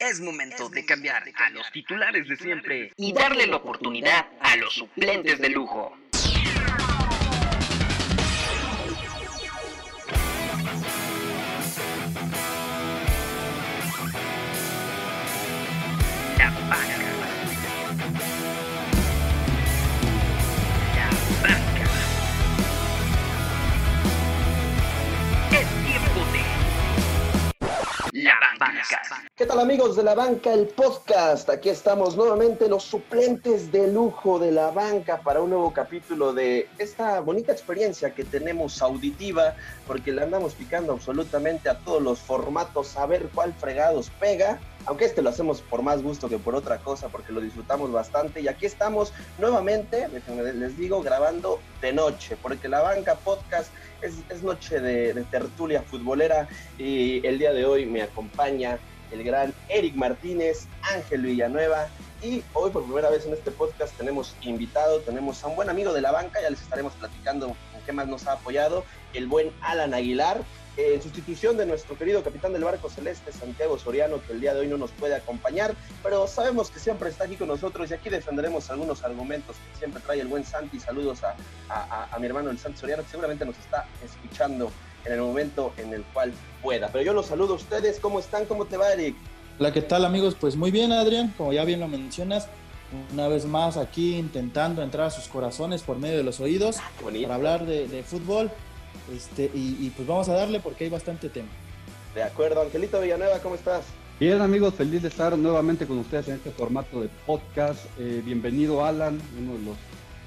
Es momento de cambiar a los titulares de siempre y darle la oportunidad a los suplentes de lujo. Banca. ¿Qué tal amigos de la banca, el podcast? Aquí estamos nuevamente los suplentes de lujo de la banca para un nuevo capítulo de esta bonita experiencia que tenemos auditiva, porque le andamos picando absolutamente a todos los formatos a ver cuál fregados pega, aunque este lo hacemos por más gusto que por otra cosa, porque lo disfrutamos bastante. Y aquí estamos nuevamente, les digo, grabando de noche, porque la banca podcast es, noche de, tertulia futbolera y el día de hoy me acompaña el gran Eric Martínez, Ángel Villanueva. Y hoy por primera vez en este podcast tenemos invitado, tenemos a un buen amigo de la banca, ya les estaremos platicando en qué más nos ha apoyado, el buen Alan Aguilar, en sustitución de nuestro querido capitán del barco celeste, Santiago Soriano, que el día de hoy no nos puede acompañar, pero sabemos que siempre está aquí con nosotros y aquí defenderemos algunos argumentos que siempre trae el buen Santi. Saludos a, a, a mi hermano el Santi Soriano, que seguramente nos está escuchando en el momento en el cual pueda. Pero yo los saludo a ustedes. ¿Cómo están? ¿Cómo te va, Eric? Hola, ¿qué tal amigos? Pues muy bien, Adrián, como ya bien lo mencionas, una vez más aquí intentando entrar a sus corazones por medio de los oídos Bonito. para hablar de, de fútbol. Este, y, y pues vamos a darle porque hay bastante tema. De acuerdo, Angelito Villanueva, ¿cómo estás? Bien amigos, feliz de estar nuevamente con ustedes en este formato de podcast. Eh, bienvenido Alan, uno de los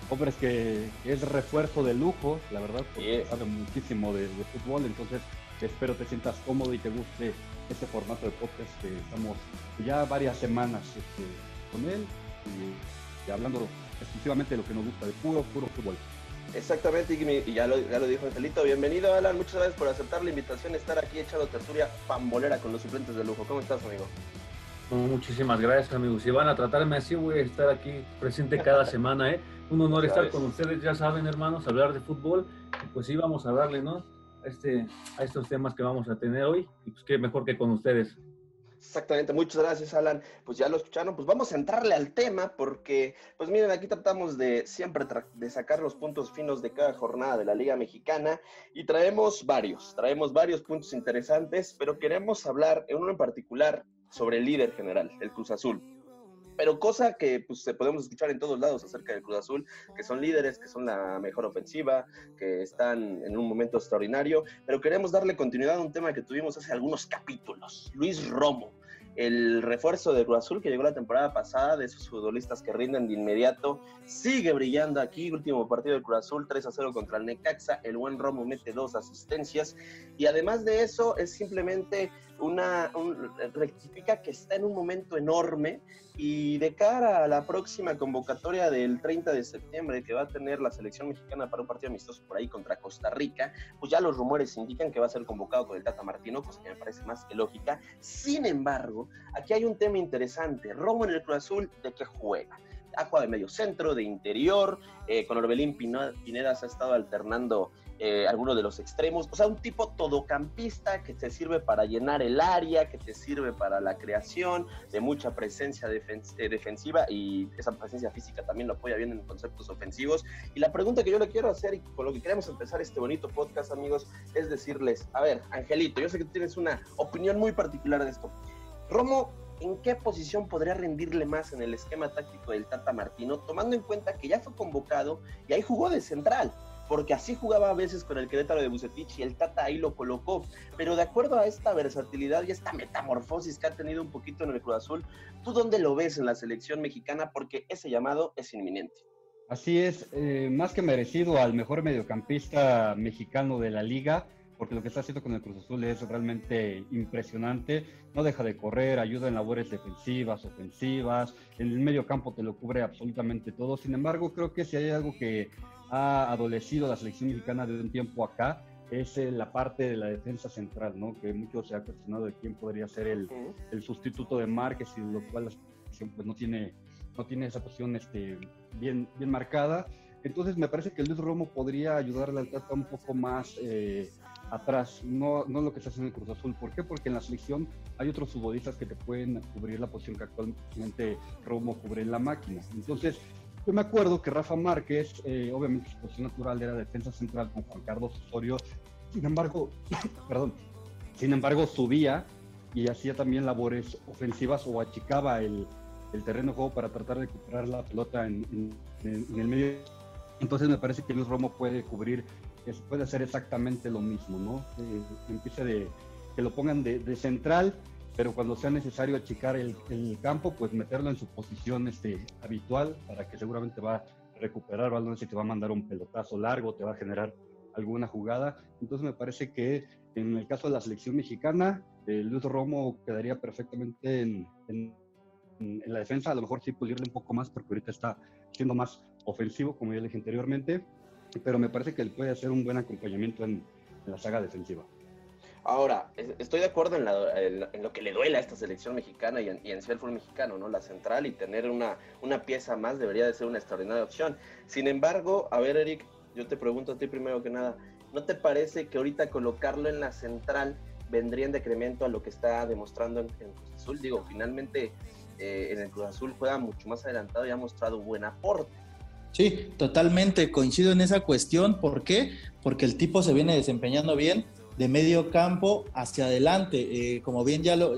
hombres que, que es refuerzo de lujo, la verdad, porque sabe muchísimo de, de fútbol, entonces espero te sientas cómodo y te guste este formato de podcast que estamos ya varias semanas este, con él y, y hablando exclusivamente de lo que nos gusta, de puro, puro fútbol. Exactamente, y, ya, lo, ya lo dijo Angelito. Bienvenido, Alan. Muchas gracias por aceptar la invitación, estar aquí echando tertulia pambolera con los suplentes de lujo. ¿Cómo estás, amigo? Muchísimas gracias, amigos. Si van a tratarme así, voy a estar aquí presente cada semana, ¿eh? Un honor estar con ustedes, ya saben, hermanos, hablar de fútbol. Pues sí, vamos a darle, ¿no? A, este, a estos temas que vamos a tener hoy. Y pues qué mejor que con ustedes. Exactamente, muchas gracias Alan. Pues ya lo escucharon, pues vamos a entrarle al tema porque, pues miren, aquí tratamos de siempre de sacar los puntos finos de cada jornada de la Liga Mexicana y traemos varios, traemos varios puntos interesantes, pero queremos hablar en uno en particular sobre el líder general, el Cruz Azul. Pero cosa que pues podemos escuchar en todos lados acerca del Cruz Azul, que son líderes, que son la mejor ofensiva, que están en un momento extraordinario, pero queremos darle continuidad a un tema que tuvimos hace algunos capítulos. Luis Romo, el refuerzo de Cruz Azul que llegó la temporada pasada, de esos futbolistas que rinden de inmediato, sigue brillando aquí. Último partido del Cruz Azul, 3 a 0 contra el Necaxa. El buen Romo mete dos asistencias. Y además de eso, es simplemente una. un- rectifica que está en un momento enorme. Y de cara a la próxima convocatoria del 30 de septiembre que va a tener la selección mexicana para un partido amistoso por ahí contra Costa Rica, pues ya los rumores indican que va a ser convocado con el Tata Martino, cosa que me parece más que lógica. Sin embargo, aquí hay un tema interesante. Romo en el Cruz Azul, ¿de qué juega? Ha jugado de medio centro, de interior, eh, con Orbelín Pineda se ha estado alternando eh, algunos de los extremos, o sea, un tipo todocampista que te sirve para llenar el área, que te sirve para la creación, de mucha presencia defen- eh, defensiva y esa presencia física también lo apoya bien en conceptos ofensivos. Y la pregunta que yo le quiero hacer y con lo que queremos empezar este bonito podcast, amigos, es decirles, a ver, Angelito, yo sé que tienes una opinión muy particular de esto. Romo, ¿en qué posición podría rendirle más en el esquema táctico del Tata Martino, tomando en cuenta que ya fue convocado y ahí jugó de central? Porque así jugaba a veces con el Querétaro de Bucetich y el Tata ahí lo colocó. Pero de acuerdo a esta versatilidad y esta metamorfosis que ha tenido un poquito en el Cruz Azul, ¿tú dónde lo ves en la selección mexicana? Porque ese llamado es inminente. Así es, eh, más que merecido al mejor mediocampista mexicano de la liga, porque lo que está haciendo con el Cruz Azul es realmente impresionante. No deja de correr, ayuda en labores defensivas, ofensivas, en el medio campo te lo cubre absolutamente todo. Sin embargo, creo que si hay algo que ha adolecido la selección mexicana de un tiempo acá, es eh, la parte de la defensa central, ¿no? Que mucho se ha cuestionado de quién podría ser el, el sustituto de Márquez y lo cual la selección pues no tiene, no tiene esa posición este, bien, bien marcada. Entonces me parece que Luis Romo podría ayudarle al Tata un poco más eh, atrás, no, no lo que se hace en el Cruz Azul. ¿Por qué? Porque en la selección hay otros futbolistas que te pueden cubrir la posición que actualmente Romo cubre en la máquina. Entonces, yo me acuerdo que Rafa Márquez, eh, obviamente su posición natural era defensa central con Juan Carlos Osorio, sin embargo, perdón, sin embargo subía y hacía también labores ofensivas o achicaba el, el terreno de juego para tratar de recuperar la pelota en, en el medio. Entonces me parece que Luis Romo puede cubrir puede hacer exactamente lo mismo, ¿no? Eh, empiece de que lo pongan de, central, pero cuando sea necesario achicar el, campo, pues meterlo en su posición este, habitual para que seguramente va a recuperar balones y te va a mandar un pelotazo largo, te va a generar alguna jugada. Entonces me parece que en el caso de la selección mexicana, eh, Luis Romo quedaría perfectamente en, en, la defensa, a lo mejor sí pulirle un poco más porque ahorita está siendo más ofensivo, como ya dije anteriormente, pero me parece que él puede hacer un buen acompañamiento en, la saga defensiva. Ahora, estoy de acuerdo en, lo que le duele a esta selección mexicana y en, y en ser fútbol mexicano, ¿no? La central y tener una, una pieza más debería de ser una extraordinaria opción. Sin embargo, a ver, Eric, yo te pregunto a ti primero que nada, ¿no te parece que ahorita colocarlo en la central vendría en decremento a lo que está demostrando en, Cruz Azul? Digo, finalmente eh, en el Cruz Azul juega mucho más adelantado y ha mostrado buen aporte. Sí, totalmente coincido en esa cuestión. ¿Por qué? Porque el tipo se viene desempeñando bien de medio campo hacia adelante. Eh, como bien ya lo,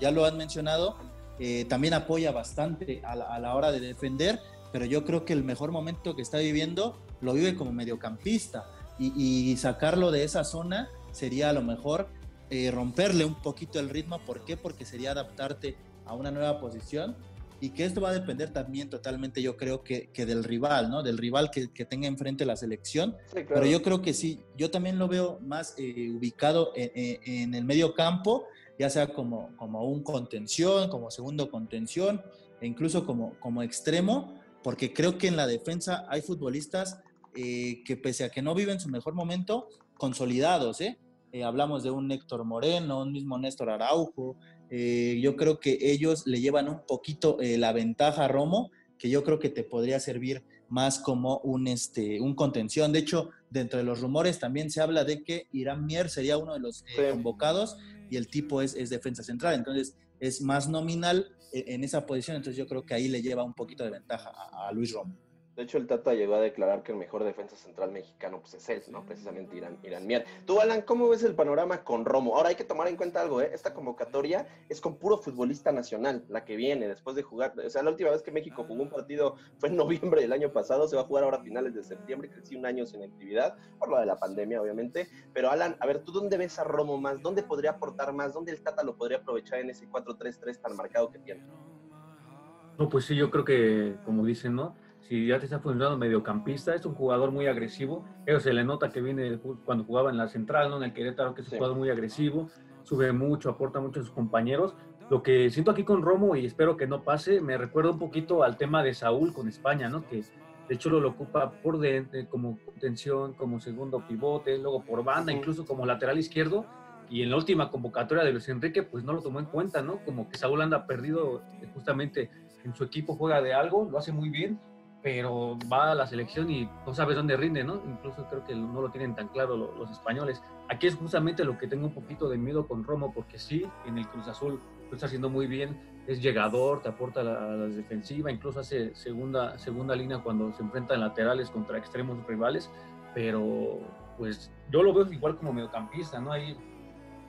ya lo han mencionado, eh, también apoya bastante a la, hora de defender, pero yo creo que el mejor momento que está viviendo lo vive como mediocampista y, sacarlo de esa zona sería a lo mejor eh, romperle un poquito el ritmo. ¿Por qué? Porque sería adaptarte a una nueva posición y que esto va a depender también totalmente, yo creo que, que del rival, ¿no? Del rival que, que tenga enfrente la selección. Pero yo creo que sí, yo también lo veo más eh, ubicado en, en, el medio campo, ya sea como, como un contención, como segundo contención, e incluso como, como extremo, porque creo que en la defensa hay futbolistas eh, que pese a que no viven su mejor momento, consolidados, ¿eh? Eh, hablamos de un Héctor Moreno, un mismo Néstor Araujo, eh, yo creo que ellos le llevan un poquito eh, la ventaja a Romo, que yo creo que te podría servir más como un, este, un contención. De hecho, dentro de los rumores también se habla de que Irán Mier sería uno de los eh, convocados y el tipo es, es, defensa central. Entonces, es más nominal en esa posición. Entonces, yo creo que ahí le lleva un poquito de ventaja a Luis Romo. De hecho, el Tata llegó a declarar que el mejor defensa central mexicano pues, es él, ¿no? Precisamente Irán, Irán Mier. Tú, Alan, ¿cómo ves el panorama con Romo? Ahora hay que tomar en cuenta algo, ¿eh? Esta convocatoria es con puro futbolista nacional, la que viene después de jugar. O sea, la última vez que México jugó un partido fue en noviembre del año pasado, se va a jugar ahora a finales de septiembre, casi un año sin actividad, por lo de la pandemia, obviamente. Pero, Alan, a ver, ¿tú dónde ves a Romo más? ¿Dónde podría aportar más? ¿Dónde el Tata lo podría aprovechar en ese 4-3-3 tan marcado que tiene? No, pues sí, yo creo que, como dicen, ¿no? Si ya te está funcionando mediocampista, es un jugador muy agresivo. Eso se le nota que viene cuando jugaba en la central, ¿no? en el Querétaro, que es un jugador muy agresivo, sube mucho, aporta mucho a sus compañeros. Lo que siento aquí con Romo, y espero que no pase, me recuerda un poquito al tema de Saúl con España, ¿no? que de hecho lo, ocupa por dentro, como contención, como segundo pivote, luego por banda, incluso como lateral izquierdo. Y en la última convocatoria de Luis Enrique, pues no lo tomó en cuenta, ¿no? Como que Saúl anda perdido justamente en su equipo, juega de algo, lo hace muy bien, pero va a la selección y no sabes dónde rinde, ¿no? Incluso creo que no lo tienen tan claro los, españoles. Aquí es justamente lo que tengo un poquito de miedo con Romo, porque sí, en el Cruz Azul lo está haciendo muy bien, es llegador, te aporta a la, defensiva, incluso hace segunda, segunda línea cuando se enfrentan laterales contra extremos rivales, pero pues yo lo veo igual como mediocampista, ¿no? Ahí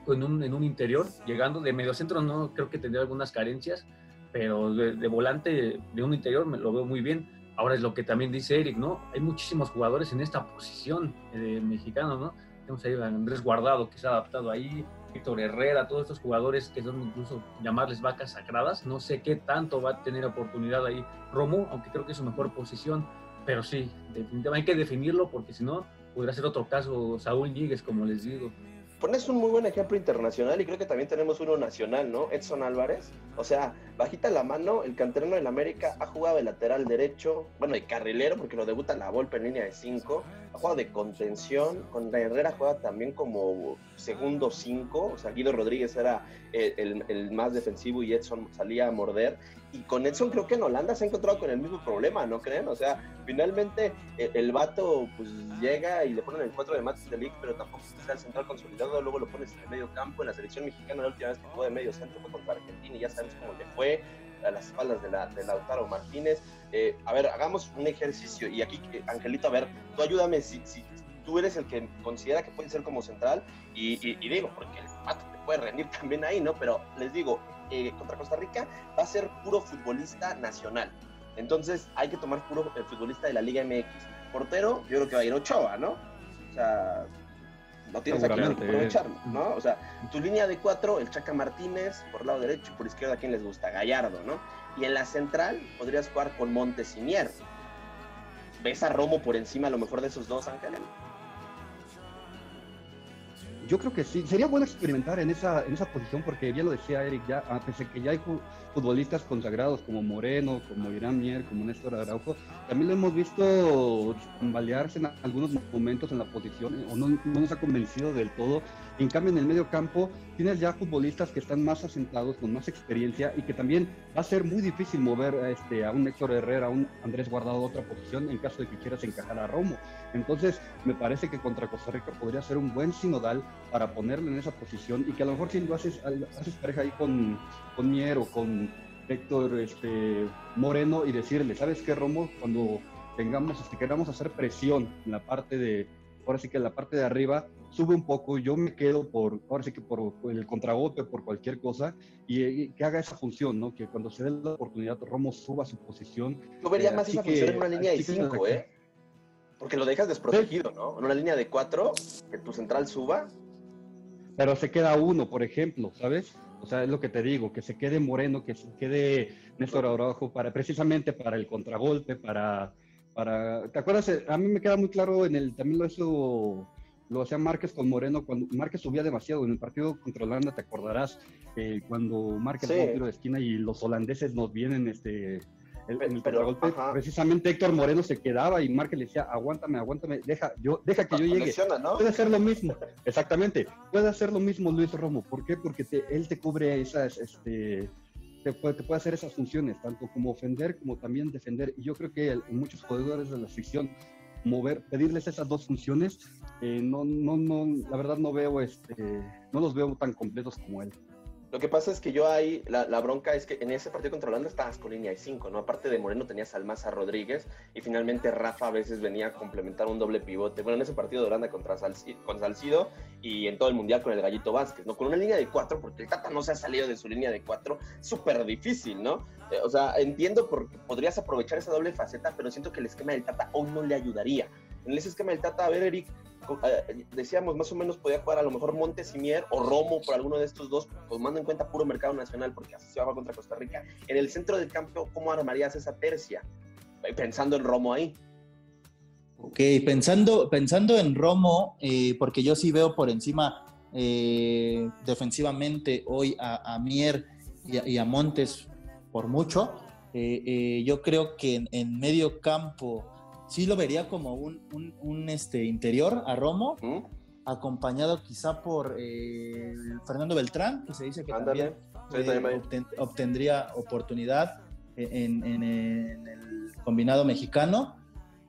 en un, en un interior, llegando de mediocentro, no creo que tendría algunas carencias, pero de, de volante de un interior me lo veo muy bien Ahora es lo que también dice Eric, ¿no? Hay muchísimos jugadores en esta posición de mexicano, ¿no? Tenemos ahí a Andrés Guardado, que se ha adaptado ahí, Víctor Herrera, todos estos jugadores que son incluso llamarles vacas sagradas. No sé qué tanto va a tener oportunidad ahí Romo, aunque creo que es su mejor posición. Pero sí, definitivamente hay que definirlo porque si no, podría ser otro caso Saúl Ñíguez, como les digo pones un muy buen ejemplo internacional y creo que también tenemos uno nacional, ¿no? Edson Álvarez. O sea, bajita la mano, el canterano del América ha jugado de lateral derecho, bueno, de carrilero, porque lo debuta la Volpe en línea de 5, ha jugado de contención, con Herrera juega también como segundo 5, o sea, Guido Rodríguez era el, el, más defensivo y Edson salía a morder, y con Edson creo que en Holanda se ha encontrado con el mismo problema, ¿no creen? O sea, finalmente el, el vato pues llega y le ponen el 4 de Matis de League, pero tampoco está el central consolidado, luego lo pones en el medio campo, en la selección mexicana la última vez que jugó de medio centro fue contra Argentina y ya sabes cómo le fue a las espaldas de, la, de Lautaro Martínez. Eh, a ver, hagamos un ejercicio y aquí, eh, Angelito, a ver, tú ayúdame si, tú eres el que considera que puede ser como central y, digo, porque el pato puede rendir también ahí, ¿no? Pero les digo, eh, contra Costa Rica va a ser puro futbolista nacional. Entonces hay que tomar puro el futbolista de la Liga MX. Portero, yo creo que va a ir Ochoa, ¿no? O sea, no tienes que aprovecharlo, ¿no? O sea, tu línea de cuatro, el Chaca Martínez, por lado derecho, por izquierda, ¿a quién les gusta? Gallardo, ¿no? Y en la central podrías jugar con Montes y Mier. ¿Ves a Romo por encima a lo mejor de esos dos, Ángel? Yo creo que sí. Sería bueno experimentar en esa, en esa posición porque ya lo decía Eric, ya, a pesar que ya hay futbolistas consagrados como Moreno, como Irán Mier, como Néstor Araujo, también lo hemos visto balearse en algunos momentos en la posición o no, no, nos ha convencido del todo. En cambio, en el medio campo tienes ya futbolistas que están más asentados, con más experiencia y que también va a ser muy difícil mover a, este, a un Héctor Herrera, a un Andrés Guardado a otra posición en caso de que quieras encajar a Romo. Entonces, me parece que contra Costa Rica podría ser un buen sinodal para ponerle en esa posición y que a lo mejor si lo haces, haces pareja ahí con, con Mier o con Héctor este, Moreno y decirle, ¿sabes qué, Romo? Cuando tengamos, este, queramos hacer presión en la parte de, ahora sí que la parte de arriba, sube un poco, yo me quedo por, ahora sí que por, el contragolpe, por cualquier cosa, y, y, que haga esa función, ¿no? Que cuando se dé la oportunidad, Romo suba su posición. Yo vería eh, más esa que, función en una línea de 5, ¿eh? Porque lo dejas desprotegido, ¿no? En una línea de 4, que tu central suba. Pero se queda uno, por ejemplo, ¿sabes? O sea, es lo que te digo, que se quede Moreno, que se quede Néstor Araujo para, precisamente para el contragolpe, para, para... ¿Te acuerdas? A mí me queda muy claro en el, también lo hizo, lo hacía Márquez con Moreno, cuando Márquez subía demasiado en el partido contra Holanda, te acordarás, eh, cuando Márquez sí. tiro de esquina y los holandeses nos vienen, este, el, en el contragolpe, precisamente Héctor Moreno se quedaba y Márquez le decía, aguántame, aguántame, deja, yo, deja que yo llegue. ¿no? Puede hacer lo mismo, exactamente, puede hacer lo mismo Luis Romo. ¿Por qué? Porque te, él te cubre esas, este, te puede, hacer esas funciones, tanto como ofender como también defender. Y yo creo que el, muchos jugadores de la ficción mover, pedirles esas dos funciones, eh, no, no, no, la verdad no veo, este, no los veo tan completos como él. Lo que pasa es que yo ahí, la, bronca es que en ese partido contra Holanda estabas con línea de 5, ¿no? Aparte de Moreno tenías al Maza Rodríguez y finalmente Rafa a veces venía a complementar un doble pivote. Bueno, en ese partido de Holanda contra Salcido, con Salcido y en todo el Mundial con el Gallito Vázquez, ¿no? Con una línea de 4, porque el Tata no se ha salido de su línea de 4, súper difícil, ¿no? Eh, o sea, entiendo porque podrías aprovechar esa doble faceta, pero siento que el esquema del Tata hoy no le ayudaría. En ese esquema del Tata, a ver, Eric, decíamos, más o menos podía jugar a lo mejor Montes y Mier o Romo por alguno de estos dos, tomando en cuenta puro mercado nacional, porque así se va contra Costa Rica. En el centro del campo, ¿cómo armarías esa tercia? Pensando en Romo ahí. Ok, pensando, pensando en Romo, eh, porque yo sí veo por encima eh, defensivamente hoy a, Mier y a, Montes por mucho. Eh, yo creo que en, en medio campo sí lo vería como un, un, un este, interior a Romo, ¿Mm? acompañado quizá por eh, Fernando Beltrán, que se dice que también, eh, obten, obtendría oportunidad en, en, en, el combinado mexicano.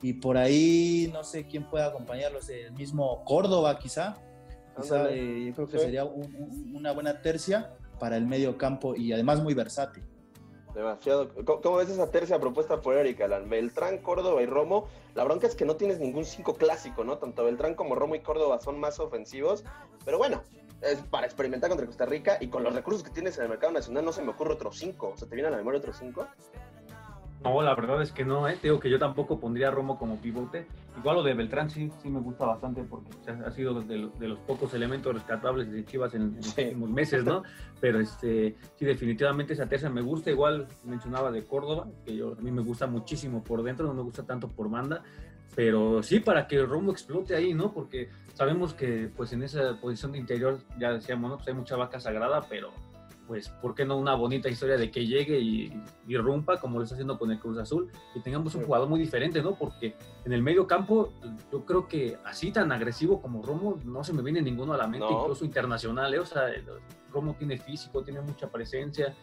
Y por ahí no sé quién pueda acompañarlos, el mismo Córdoba quizá. quizá eh, yo creo que sí. sería un, una buena tercia para el medio campo y además muy versátil. Demasiado. ¿Cómo, ves esa tercia propuesta por Erika? Alan? Beltrán, Córdoba y Romo. La bronca es que no tienes ningún 5 clásico, ¿no? Tanto Beltrán como Romo y Córdoba son más ofensivos. Pero bueno, es para experimentar contra Costa Rica y con los recursos que tienes en el mercado nacional no se me ocurre otro 5. O sea, ¿te viene a la memoria otro 5? No, la verdad es que no, ¿eh? Digo que yo tampoco pondría a Romo como pivote. Igual lo de Beltrán sí, sí me gusta bastante porque ha sido de, de los pocos elementos rescatables de Chivas en, en los sí. últimos meses, ¿no? Pero este, sí, definitivamente esa tercia me gusta. Igual mencionaba de Córdoba, que yo, a mí me gusta muchísimo por dentro, no me gusta tanto por banda. Pero sí, para que Romo explote ahí, ¿no? Porque sabemos que pues en esa posición de interior, ya decíamos, ¿no? Pues hay mucha vaca sagrada, pero pues, ¿por qué no una bonita historia de que llegue y, irrumpa, como lo está haciendo con el Cruz Azul, y tengamos un jugador muy diferente, ¿no? Porque en el medio campo, yo creo que así tan agresivo como Romo, no se me viene ninguno a la mente, incluso internacional, ¿eh? O sea, Romo tiene físico, tiene mucha presencia,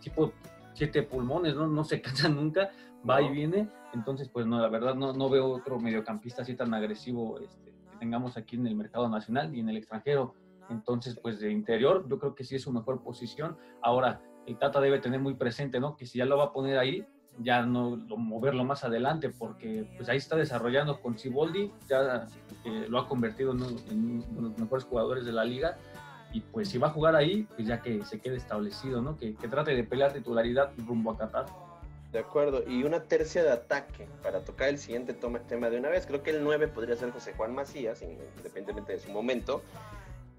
tipo siete pulmones, ¿no? No se cansa nunca, va y viene, entonces, pues, no, la verdad, no, no veo otro mediocampista así tan agresivo este, que tengamos aquí en el mercado nacional y en el extranjero entonces, pues de interior, yo creo que sí es su mejor posición. Ahora, el Tata debe tener muy presente, ¿no? Que si ya lo va a poner ahí, ya no moverlo más adelante, porque pues ahí está desarrollando con Ciboldi, ya eh, lo ha convertido en, uno de los mejores jugadores de la liga. Y pues si va a jugar ahí, pues ya que se quede establecido, ¿no? Que, que trate de pelear titularidad rumbo a Qatar. De acuerdo, y una tercia de ataque para tocar el siguiente tema de una vez. Creo que el 9 podría ser José Juan Macías, independientemente de su momento.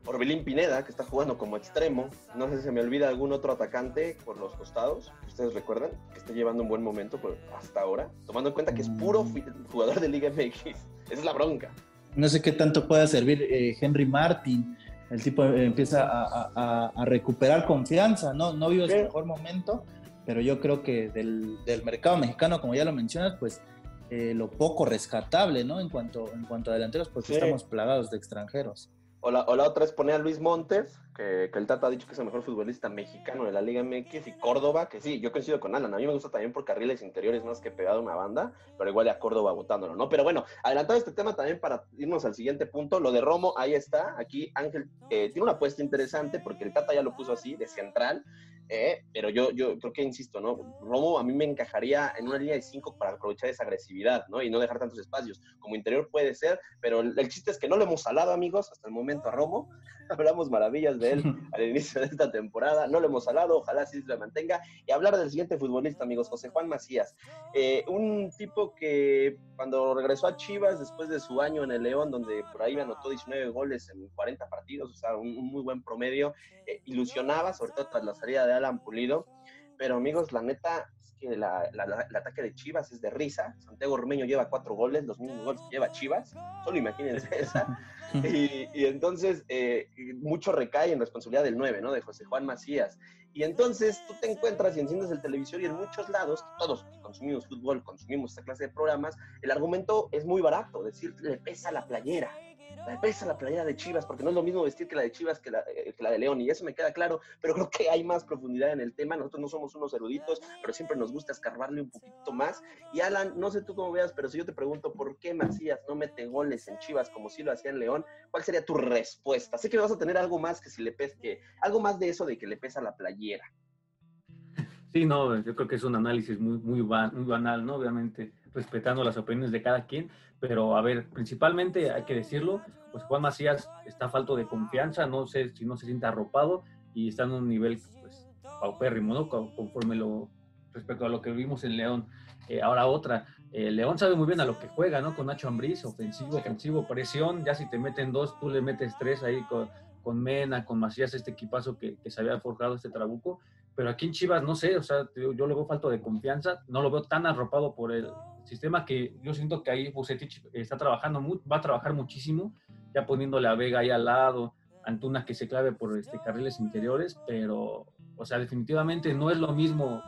Orbelín Pineda, que está jugando como extremo. No sé si se me olvida algún otro atacante por los costados, que ustedes recuerdan, que esté llevando un buen momento hasta ahora, tomando en cuenta que es puro mm. jugador de Liga MX. Esa es la bronca. No sé qué tanto pueda servir eh, Henry Martin. El tipo eh, empieza a, recuperar confianza, ¿no? No vive su mejor momento, pero yo creo que del, mercado mexicano, como ya lo mencionas, pues eh, lo poco rescatable, ¿no? En cuanto, en cuanto a delanteros, porque estamos plagados de extranjeros. O la, otra es poner a Luis Montes, que, el Tata ha dicho que es el mejor futbolista mexicano de la Liga MX, y Córdoba, que sí, yo coincido con Alan. A mí me gusta también por carriles interiores más que pegado a una banda, pero igual a Córdoba votándolo, ¿no? Pero bueno, adelantado este tema también para irnos al siguiente punto, lo de Romo, ahí está. Aquí Ángel eh, tiene una apuesta interesante porque el Tata ya lo puso así, de central. Eh, pero yo, yo creo que, insisto, ¿no? Romo a mí me encajaría en una línea de cinco para aprovechar esa agresividad, ¿no? Y no dejar tantos espacios. Como interior puede ser, pero el, el chiste es que no lo hemos salado, amigos, hasta el momento a Romo. Hablamos maravillas de él al inicio de esta temporada. No lo hemos salado, ojalá sí se mantenga. Y hablar del siguiente futbolista, amigos, José Juan Macías. Eh, un tipo que cuando regresó a Chivas después de su año en el León, donde por ahí anotó 19 goles en 40 partidos, o sea, un, muy buen promedio, eh, ilusionaba, sobre todo tras la salida de Alan Pulido. Pero amigos, la neta es que el ataque de Chivas es de risa. Santiago Ormeño lleva cuatro goles, los mismos goles que lleva Chivas. Solo imagínense esa. Y, entonces eh, mucho recae en responsabilidad del 9, ¿no? De José Juan Macías. Y entonces tú te encuentras y enciendes el televisor y en muchos lados, todos que consumimos fútbol, consumimos esta clase de programas, el argumento es muy barato, decir, le pesa la playera pesa la playera de Chivas, porque no es lo mismo vestir que la de Chivas que la, eh, que la, de León, y eso me queda claro, pero creo que hay más profundidad en el tema. Nosotros no somos unos eruditos, pero siempre nos gusta escarbarle un poquito más. Y Alan, no sé tú cómo veas, pero si yo te pregunto por qué Macías no mete goles en Chivas como si lo hacía en León, ¿cuál sería tu respuesta? Sé que vas a tener algo más que si le pesa, que, algo más de eso de que le pesa la playera. Sí, no, yo creo que es un análisis muy, muy, muy banal, ¿no? Obviamente, respetando las opiniones de cada quien, pero a ver, principalmente hay que decirlo, pues Juan Macías está falto de confianza, no sé si no se siente arropado y está en un nivel, pues, paupérrimo, ¿no? Conforme lo, respecto a lo que vimos en León. Eh, ahora otra, eh, León sabe muy bien a lo que juega, ¿no? Con Nacho Ambriz, ofensivo, ofensivo, presión, ya si te meten dos, tú le metes tres ahí con, con Mena, con Macías, este equipazo que, que se había forjado este trabuco, pero aquí en Chivas no sé, o sea, yo, lo veo falto de confianza, no lo veo tan arropado por el sistema que yo siento que ahí Bucetich está trabajando, va a trabajar muchísimo, ya poniéndole a Vega ahí al lado, Antuna que se clave por este, carriles interiores, pero, o sea, definitivamente no es lo mismo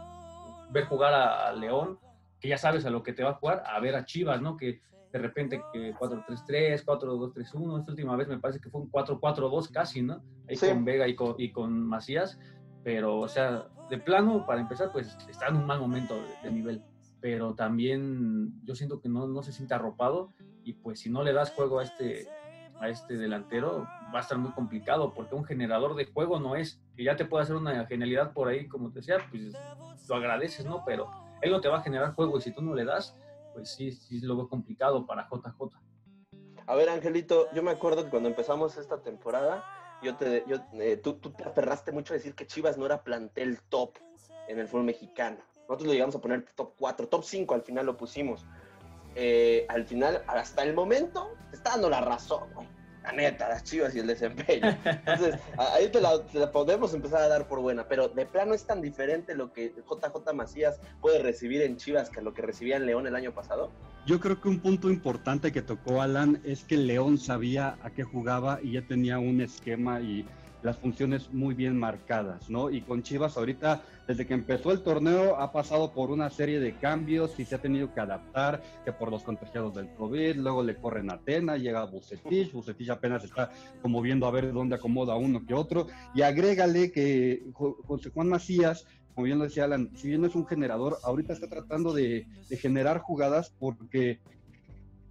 ver jugar a, León, que ya sabes a lo que te va a jugar, a ver a Chivas, ¿no? Que de repente 4-3-3, 4-2-3-1, esta última vez me parece que fue un 4-4-2 casi, ¿no? Ahí con Vega y con, y con Macías pero, o sea, de plano, para empezar, pues está en un mal momento de, nivel, pero también yo siento que no, no, se siente arropado y pues si no le das juego a este, a este delantero va a estar muy complicado porque un generador de juego no es, que ya te puede hacer una genialidad por ahí, como te decía, pues lo agradeces, ¿no? Pero él no te va a generar juego y si tú no le das, pues sí, sí lo veo complicado para JJ. A ver, Angelito, yo me acuerdo que cuando empezamos esta temporada, yo te, yo, eh, tú, tú, te aferraste mucho a decir que Chivas no era plantel top en el fútbol mexicano. Nosotros lo llegamos a poner top 4, top 5 al final lo pusimos. Eh, al final, hasta el momento, te está dando la razón, güey la neta, las chivas y el desempeño. Entonces, ahí te la, podemos empezar a dar por buena, pero de plano es tan diferente lo que JJ Macías puede recibir en Chivas que lo que recibía en León el año pasado. Yo creo que un punto importante que tocó Alan es que León sabía a qué jugaba y ya tenía un esquema y las funciones muy bien marcadas, ¿no? Y con Chivas ahorita, desde que empezó el torneo, ha pasado por una serie de cambios y se ha tenido que adaptar, que por los contagiados del COVID, luego le corren a Atena, llega Bucetich, Bucetich apenas está como viendo a ver dónde acomoda uno que otro, y agrégale que José Juan Macías, como bien lo decía Alan, si bien es un generador, ahorita está tratando de generar jugadas porque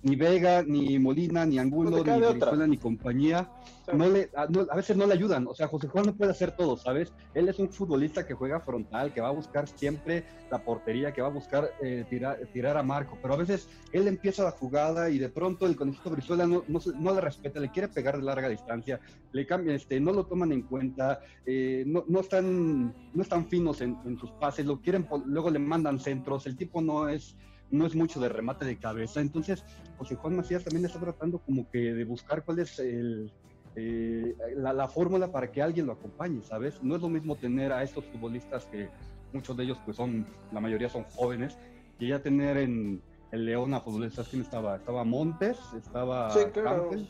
ni Vega, ni Molina, ni Angulo, ni Venezuela, ni compañía, no le, a, veces no le ayudan. O sea, José Juan no puede hacer todo, ¿sabes? Él es un futbolista que juega frontal, que va a buscar siempre la portería, que va a buscar eh, tirar, tirar a Marco. Pero a veces él empieza la jugada y de pronto el conejito Brizuela no, no, le respeta, le quiere pegar de larga distancia, le cambia, este, no lo toman en cuenta, eh, no, no, están, no están finos en, en sus pases, lo quieren, luego le mandan centros, el tipo no es no es mucho de remate de cabeza. Entonces, José Juan Macías también está tratando como que de buscar cuál es el, eh, la, fórmula para que alguien lo acompañe, ¿sabes? No es lo mismo tener a estos futbolistas que muchos de ellos, pues son, la mayoría son jóvenes, que ya tener en el León a futbolistas, ¿quién estaba? Estaba Montes, estaba sí, Campbell,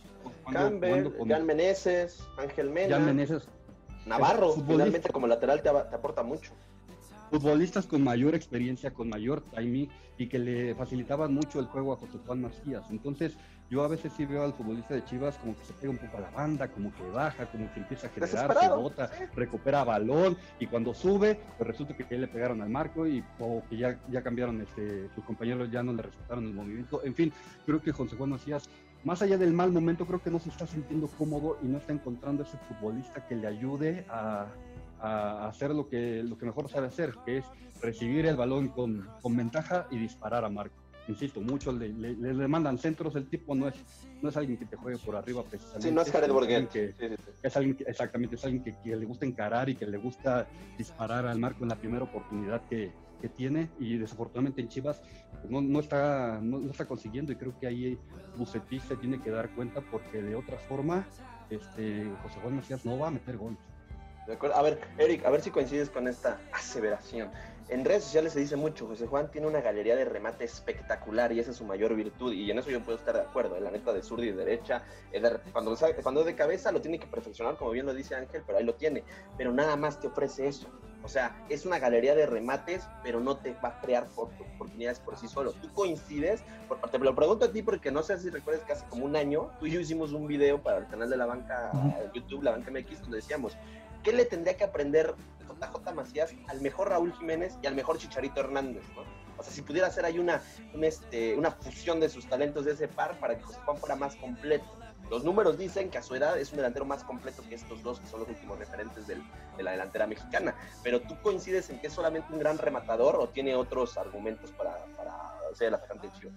Campbell Jan Meneses, Ángel Mena. Meneses. Navarro, finalmente como lateral te, te aporta mucho futbolistas con mayor experiencia, con mayor timing y que le facilitaban mucho el juego a José Juan Macías. Entonces, yo a veces sí veo al futbolista de Chivas como que se pega un poco a la banda, como que baja, como que empieza a generar, se bota, recupera balón y cuando sube, pues resulta que le pegaron al marco y o que ya, ya cambiaron, este, sus compañeros ya no le respetaron el movimiento. En fin, creo que José Juan Macías más allá del mal momento, creo que no se está sintiendo cómodo y no está encontrando ese futbolista que le ayude a, a hacer lo que, lo que mejor sabe hacer, que es recibir el balón con, con ventaja y disparar a Marco. Insisto, muchos le, le, le, mandan centros, el tipo no es, no es alguien que te juegue por arriba precisamente. Sí, no es Jared Borguet. Es alguien que, exactamente, es alguien que, que, le gusta encarar y que le gusta disparar al Marco en la primera oportunidad que, que tiene y desafortunadamente en Chivas pues, no, no, está, no, está consiguiendo y creo que ahí Bucetich se tiene que dar cuenta porque de otra forma este, José Juan Macías no va a meter goles. A ver, Eric, a ver si coincides con esta aseveración. En redes sociales se dice mucho, José Juan tiene una galería de remate espectacular y esa es su mayor virtud y en eso yo puedo estar de acuerdo, en la neta de zurdo y derecha, cuando, cuando es de cabeza lo tiene que perfeccionar, como bien lo dice Ángel, pero ahí lo tiene, pero nada más te ofrece eso. O sea, es una galería de remates, pero no te va a crear oportunidades por sí solo. Tú coincides, por parte, lo pregunto a ti porque no sé si recuerdas que hace como un año tú y yo hicimos un video para el canal de la banca, YouTube, la banca MX, donde decíamos, ¿qué le tendría que aprender JJ Macías al mejor Raúl Jiménez y al mejor Chicharito Hernández? ¿no? O sea, si pudiera hacer ahí una, este, una fusión de sus talentos de ese par para que José Juan fuera más completo. Los números dicen que a su edad es un delantero más completo que estos dos, que son los últimos referentes del, de la delantera mexicana. Pero tú coincides en que es solamente un gran rematador o tiene otros argumentos para, para ser el atacante de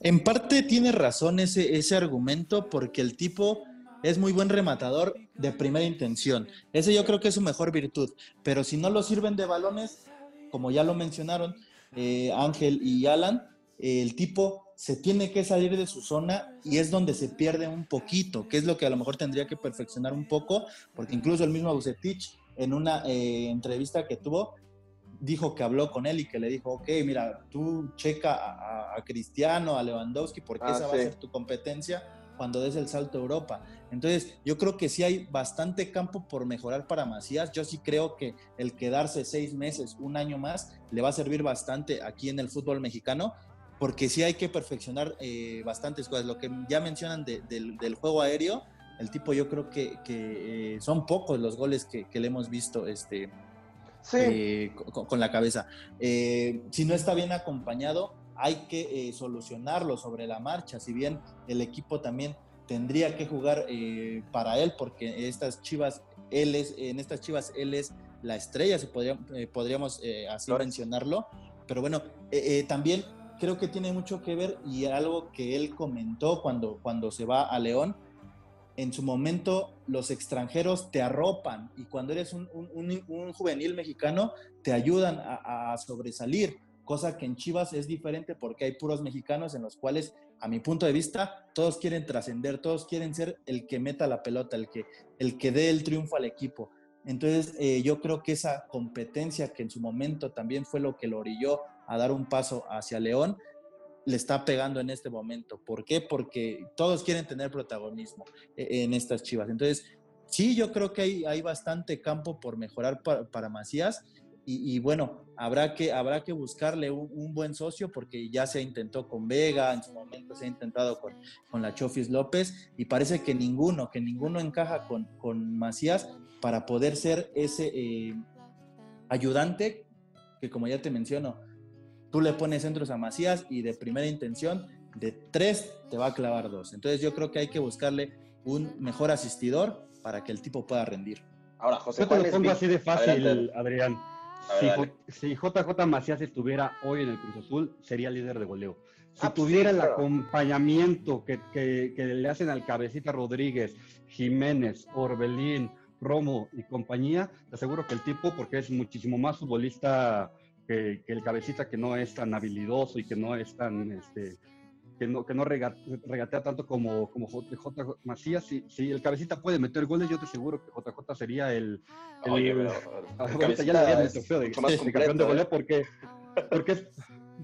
En parte tiene razón ese, ese argumento porque el tipo es muy buen rematador de primera intención. Ese yo creo que es su mejor virtud. Pero si no lo sirven de balones, como ya lo mencionaron eh, Ángel y Alan, el tipo se tiene que salir de su zona y es donde se pierde un poquito, que es lo que a lo mejor tendría que perfeccionar un poco, porque incluso el mismo Bucetich en una eh, entrevista que tuvo dijo que habló con él y que le dijo, ok, mira, tú checa a, Cristiano, a Lewandowski, porque ah, esa va a ser tu competencia cuando des el salto a Europa. Entonces, yo creo que sí hay bastante campo por mejorar para Macías. Yo sí creo que el quedarse seis meses, un año más, le va a servir bastante aquí en el fútbol mexicano, porque sí hay que perfeccionar eh, bastantes cosas. Lo que ya mencionan del juego aéreo, el tipo yo creo que, eh, son pocos los goles que, le hemos visto este, eh, con, la cabeza. si no está bien acompañado, hay que solucionarlo sobre la marcha. Si bien el equipo también tendría que jugar eh, para él, porque estas Chivas, él es, en estas Chivas, él es la estrella, si eh, podríamos eh, así mencionarlo. Pero bueno, también creo que tiene mucho que ver y algo que él comentó cuando, cuando se va a León. En su momento, los extranjeros te arropan y cuando eres un, juvenil mexicano, te ayudan a, a sobresalir cosa que en Chivas es diferente porque hay puros mexicanos en los cuales a mi punto de vista, todos quieren trascender, todos quieren ser el que meta la pelota, el que, el que dé el triunfo al equipo. Entonces, eh, yo creo que esa competencia que en su momento también fue lo que lo orilló a dar un paso hacia León, le está pegando en este momento. ¿Por qué? Porque todos quieren tener protagonismo eh, en estas chivas. Entonces, sí, yo creo que hay, hay bastante campo por mejorar para, Macías. Y, bueno, habrá que, habrá que buscarle un, buen socio porque ya se intentó con Vega, en su momento se ha intentado con, con la Chofis López y parece que ninguno, que ninguno encaja con, con Macías para poder ser ese eh, ayudante que como ya te menciono, tú le pones centros a Macías y de primera intención, de tres te va a clavar dos. Entonces yo creo que hay que buscarle un mejor asistidor para que el tipo pueda rendir. Ahora, José Yo te lo pongo así de fácil, Adrián. Si, JJ Macías estuviera hoy en el Cruz Azul, sería líder de goleo. Si ah, tuviera el acompañamiento que, le hacen al cabecita Rodríguez, Jiménez, Orbelín, Romo y compañía, te aseguro que el tipo, porque es muchísimo más futbolista que, el cabecita que no es tan habilidoso y que no es tan, este, que no, que no regatea tanto como, como JJ Macías. Si, si, el cabecita puede meter goles, yo te aseguro que JJ sería el. el, Oye, el, ya le habían trofeo de, campeón de goleo ¿eh? porque, porque.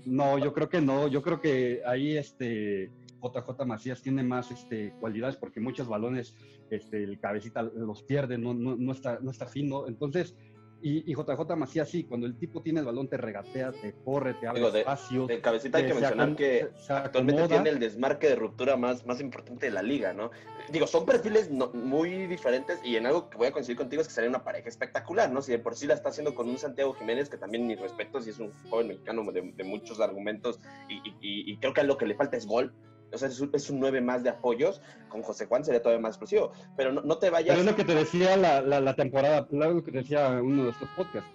No, yo creo que no. Yo creo que ahí este. JJ Macías tiene más este, cualidades porque muchos balones este, el cabecita los pierde, no, no, no, está, no está fino. Entonces, y, JJ Macías sí, cuando el tipo tiene el balón te regatea, te corre, te abre espacio. De cabecita hay que mencionar que actualmente tiene el desmarque de ruptura más, más importante de la liga, ¿no? Digo, son perfiles muy diferentes y en algo que voy a coincidir contigo es que sería una pareja espectacular, ¿no? Si de por sí la está haciendo con un Santiago Jiménez, que también mi respeto, si es un joven mexicano de, muchos argumentos y, y, creo que lo que le falta es gol, o sea, es un, es 9 más de apoyos, con José Juan sería todavía más explosivo, pero no, te vayas... Pero es lo que te decía la, la, temporada, lo que te decía uno de estos podcasts,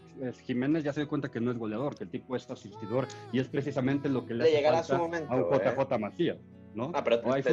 Jiménez ya se dio cuenta que no es goleador, que el tipo es asistidor, y es precisamente lo que le, le hace falta momento, a un JJ ¿eh? Macías. ¿no? Ah, pero hay,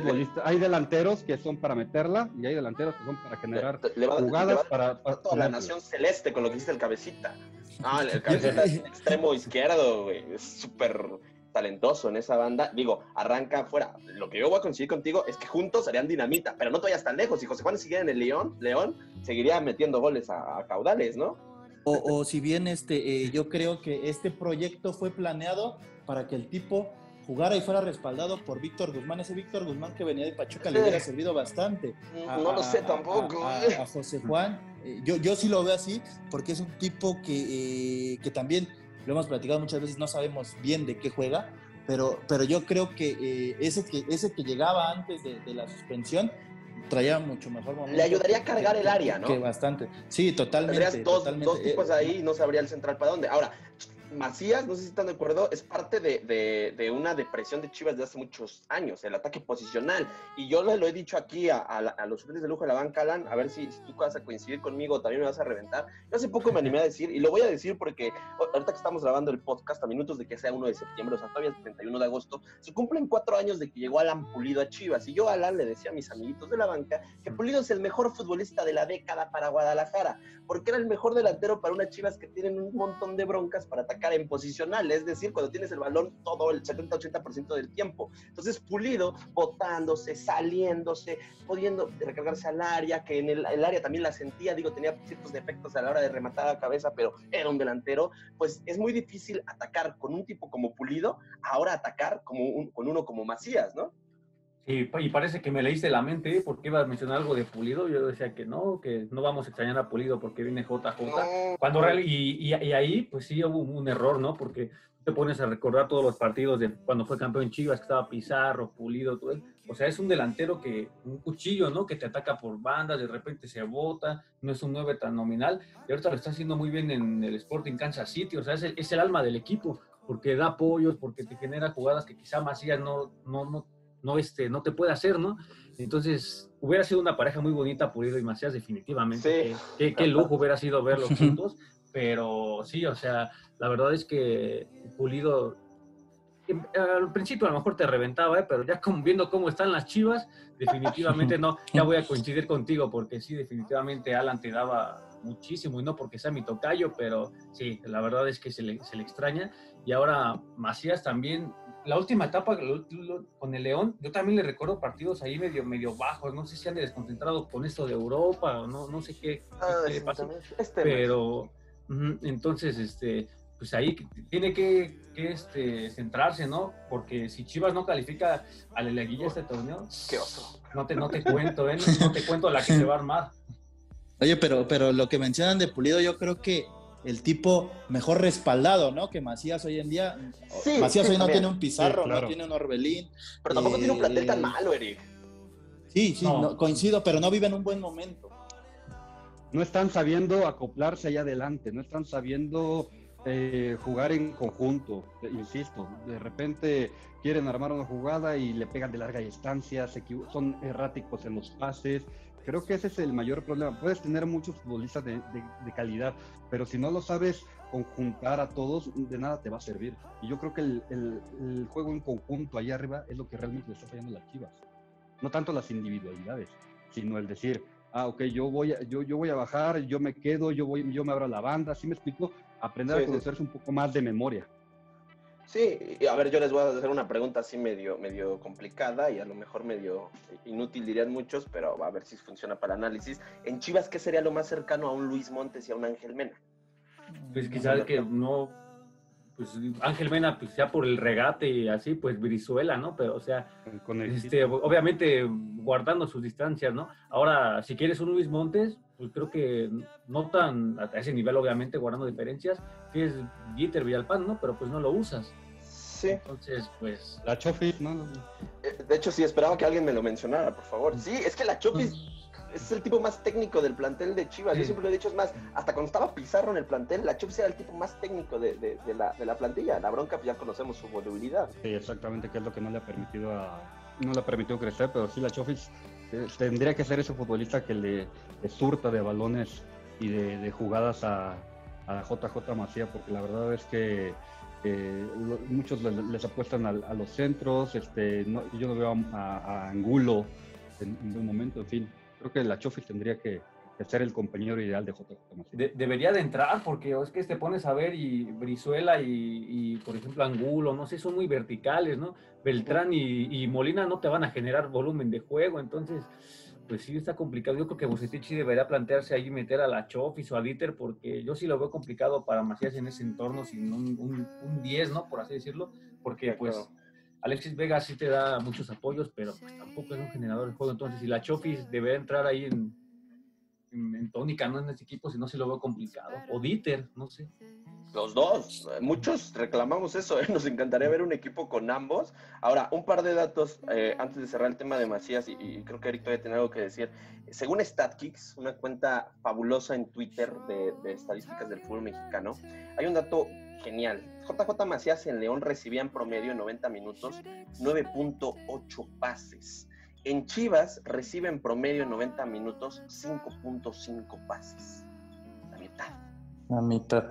hay delanteros que son para meterla y hay delanteros que son para generar jugadas para, toda la nación celeste con lo que dice el cabecita. Ah, el cabecita es extremo izquierdo, güey. Es súper talentoso en esa banda. Digo, arranca afuera. Lo que yo voy a conseguir contigo es que juntos harían dinamita, pero no te vayas tan lejos. Si José Juan siguiera en el León, León seguiría metiendo goles a, caudales, ¿no? O, si bien este, eh, yo creo que este proyecto fue planeado para que el tipo jugara y fuera respaldado por Víctor Guzmán. Ese Víctor Guzmán que venía de Pachuca le hubiera servido bastante. no lo sé tampoco. A, a, José Juan. Eh, yo, yo sí lo veo así porque es un tipo que, eh, que también lo hemos platicado muchas veces, no sabemos bien de qué juega, pero, pero yo creo que, eh, ese que ese que llegaba antes de, la suspensión traía mucho mejor momento. Le ayudaría a cargar el área, ¿no? Que bastante. Sí, totalmente. Tendrías dos, totalmente. dos tipos ahí y no sabría el central para dónde. Ahora, Macías, no sé si están de acuerdo, es parte de, una depresión de Chivas de hace muchos años, el ataque posicional. Y yo lo he dicho aquí a, los suplentes de lujo de la banca, Alan, a ver si, tú vas a coincidir conmigo, también me vas a reventar. Yo hace poco me animé a decir, y lo voy a decir porque ahorita que estamos grabando el podcast, a minutos de que sea 1 de septiembre, o sea, todavía es 31 de agosto, se cumplen cuatro años de que llegó Alan Pulido a Chivas. Y yo, Alan, le decía a mis amiguitos de la banca que Pulido es el mejor futbolista de la década para Guadalajara, porque era el mejor delantero para unas Chivas que tienen un montón de broncas para atacar en posicional es decir, cuando tienes el balón todo el 70-80% del tiempo. Entonces, Pulido botándose, saliéndose, pudiendo recargarse al área, que en el, área también la sentía, digo, tenía ciertos defectos a la hora de rematar a cabeza, pero era un delantero, pues es muy difícil atacar con un tipo como Pulido, ahora atacar como con uno como Macías, ¿no? Y parece que me leíste la mente, ¿eh? porque iba a mencionar algo de Pulido. Yo decía que no, que no vamos a extrañar a Pulido porque viene JJ. Cuando real, y, y, ahí, pues sí hubo un error, ¿no? Porque te pones a recordar todos los partidos de cuando fue campeón Chivas, que estaba Pizarro, Pulido, todo eso. O sea, es un delantero que, un cuchillo, ¿no? Que te ataca por bandas, de repente se bota, no es un 9 tan nominal. Y ahorita lo está haciendo muy bien en el Sporting Kansas City. O sea, es el, es el alma del equipo, porque da apoyos, porque te genera jugadas que quizá Macías no, no, no no, este, no te puede hacer, ¿no? Entonces, hubiera sido una pareja muy bonita, Pulido y Macías, definitivamente. Sí. Qué, lujo hubiera sido verlos juntos, pero sí, o sea, la verdad es que Pulido, em, al principio a lo mejor te reventaba, ¿eh? pero ya viendo cómo están las chivas, definitivamente no, ya voy a coincidir contigo, porque sí, definitivamente Alan te daba muchísimo, y no porque sea mi tocayo, pero sí, la verdad es que se le, se le extraña. Y ahora Macías también la última etapa con el León, yo también le recuerdo partidos ahí medio, medio bajos, no sé si han desconcentrado con esto de Europa o no, no sé qué, ah, este pero entonces, este, pues ahí tiene que, este, centrarse, ¿no? Porque si Chivas no califica a la liguilla este torneo, qué oso. No te, no te cuento, ¿eh? No, te cuento la que se va a armar. Oye, pero, pero lo que mencionan de Pulido, yo creo que el tipo mejor respaldado, ¿no? Que Macías hoy en día. Sí, Macías sí, hoy no también. tiene un Pizarro, Sí, claro. no tiene un Orbelín. Pero tampoco tiene un plantel tan Eh, malo, Eric. Sí, sí, No. no, coincido, pero no vive en un buen momento. no están sabiendo acoplarse allá adelante, no están sabiendo eh, jugar en conjunto, eh, insisto, de repente quieren armar una jugada y le pegan de larga distancia, son erráticos en los pases. Creo que ese es el mayor problema. Puedes tener muchos futbolistas de, de- de calidad, pero si no lo sabes conjuntar a todos, de nada te va a servir. Y yo creo que el, el- el juego en conjunto allá arriba es lo que realmente le está fallando a las Chivas. No tanto las individualidades, sino el decir, ah, ok, yo voy a, yo, yo voy a bajar, yo me quedo, yo, voy, yo me abro a la banda, ¿sí me explico? Aprender Sí, a sí. conocerse un poco más de memoria. Sí, a ver, yo les voy a hacer una pregunta así medio, medio complicada y a lo mejor medio inútil dirían muchos, pero a ver si funciona para el análisis. En Chivas, ¿qué sería lo más cercano a un Luis Montes y a un Ángel Mena? Pues quizás que no, pues Ángel Mena, pues ya por el regate y así, pues Brizuela, ¿no? Pero o sea, Con el este, obviamente guardando sus distancias, ¿no? Ahora, si quieres un Luis Montes, pues creo que no tan a ese nivel, obviamente, guardando diferencias, que es Dieter Villalpán, ¿no? Pero pues no lo usas. Sí, Entonces, pues... La Chofi, ¿no? eh, de hecho sí, esperaba que alguien me lo mencionara, por favor. Sí, es que la Chofis es el tipo más técnico del plantel de Chivas. Yo siempre lo he dicho, es más, hasta cuando estaba Pizarro en el plantel, la Chofis era el tipo más técnico de, de- de la, de la plantilla. La bronca, pues ya conocemos su volubilidad. Sí, exactamente, que es lo que no le ha permitido a, no le ha permitido crecer, pero sí la Chofis eh, tendría que ser ese futbolista que le, le surta de balones y de, de jugadas a, a JJ Macía, porque la verdad es que eh, lo- muchos le- les apuestan a, los centros, este, no- yo no veo a Angulo en, en un momento, en fin, creo que la Chofis tendría que, que ser el compañero ideal de de- debería de entrar porque es que te pones a ver y Brizuela y, y, por ejemplo Angulo, no sé, son muy verticales, ¿no? Beltrán y, y Molina no te van a generar volumen de juego, entonces pues sí está complicado. Yo creo que Bucetich sí debería plantearse ahí meter a la Chofis o a Dieter porque yo sí lo veo complicado para Macías en ese entorno sin un, un, un 10, ¿no? Por así decirlo, porque pues. Alexis Vega sí te da muchos apoyos, pero pues tampoco es un generador de juego. Entonces, si la Chofis debería entrar ahí en, en, en tónica, no en este equipo, si no, sí lo veo complicado. O Dieter, no sé. Los dos, muchos reclamamos eso, ¿eh? nos encantaría ver un equipo con ambos. Ahora, un par de datos eh, antes de cerrar el tema de Macías, y, y creo que Eric todavía tiene algo que decir. Según StatKicks, una cuenta fabulosa en Twitter de, de estadísticas del fútbol mexicano, hay un dato genial. JJ Macías en León recibía en promedio en 90 minutos 9.8 pases. En Chivas recibe en promedio en 90 minutos 5.5 pases. La mitad. La mitad.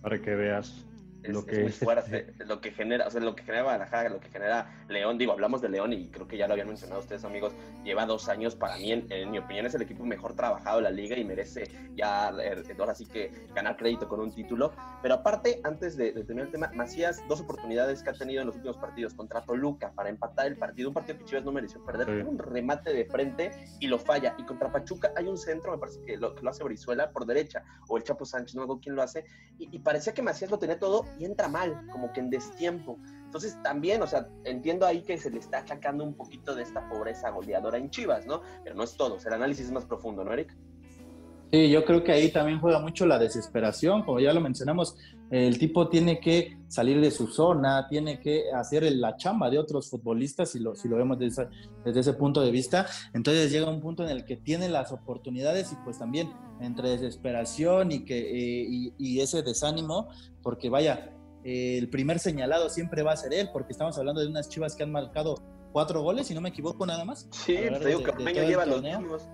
Para que veas Es, lo es que muy fuerte. Lo que genera, o sea, lo que genera Guadalajara, lo que genera León, digo, hablamos de León y creo que ya lo habían mencionado ustedes, amigos, lleva dos años, para mí, en, en mi opinión, es el equipo mejor trabajado de la liga y merece ya, eh, ahora sí que ganar crédito con un título. Pero aparte, antes de, de terminar el tema, Macías, dos oportunidades que ha tenido en los últimos partidos contra Toluca para empatar el partido, un partido que Chivas no mereció perder, Sí. un remate de frente y lo falla. Y contra Pachuca hay un centro, me parece que lo, que lo hace Brizuela por derecha, o el Chapo Sánchez, no acuerdo quién lo hace, y, y parecía que Macías lo tenía todo y entra mal, como que en destiempo. Entonces también, o sea, entiendo ahí que se le está achacando un poquito de esta pobreza goleadora en Chivas, ¿no? Pero no es todo, o sea, el análisis es más profundo, ¿no, Eric? Sí, yo creo que ahí también juega mucho la desesperación, como ya lo mencionamos, el tipo tiene que salir de su zona, tiene que hacer la chamba de otros futbolistas, si lo, si lo vemos desde, desde ese punto de vista, entonces llega un punto en el que tiene las oportunidades y pues también entre desesperación y, que, eh, y, y ese desánimo, porque vaya, eh, el primer señalado siempre va a ser él, porque estamos hablando de unas chivas que han marcado cuatro goles, si no me equivoco nada más. Sí, te digo de- de lleva los mismos.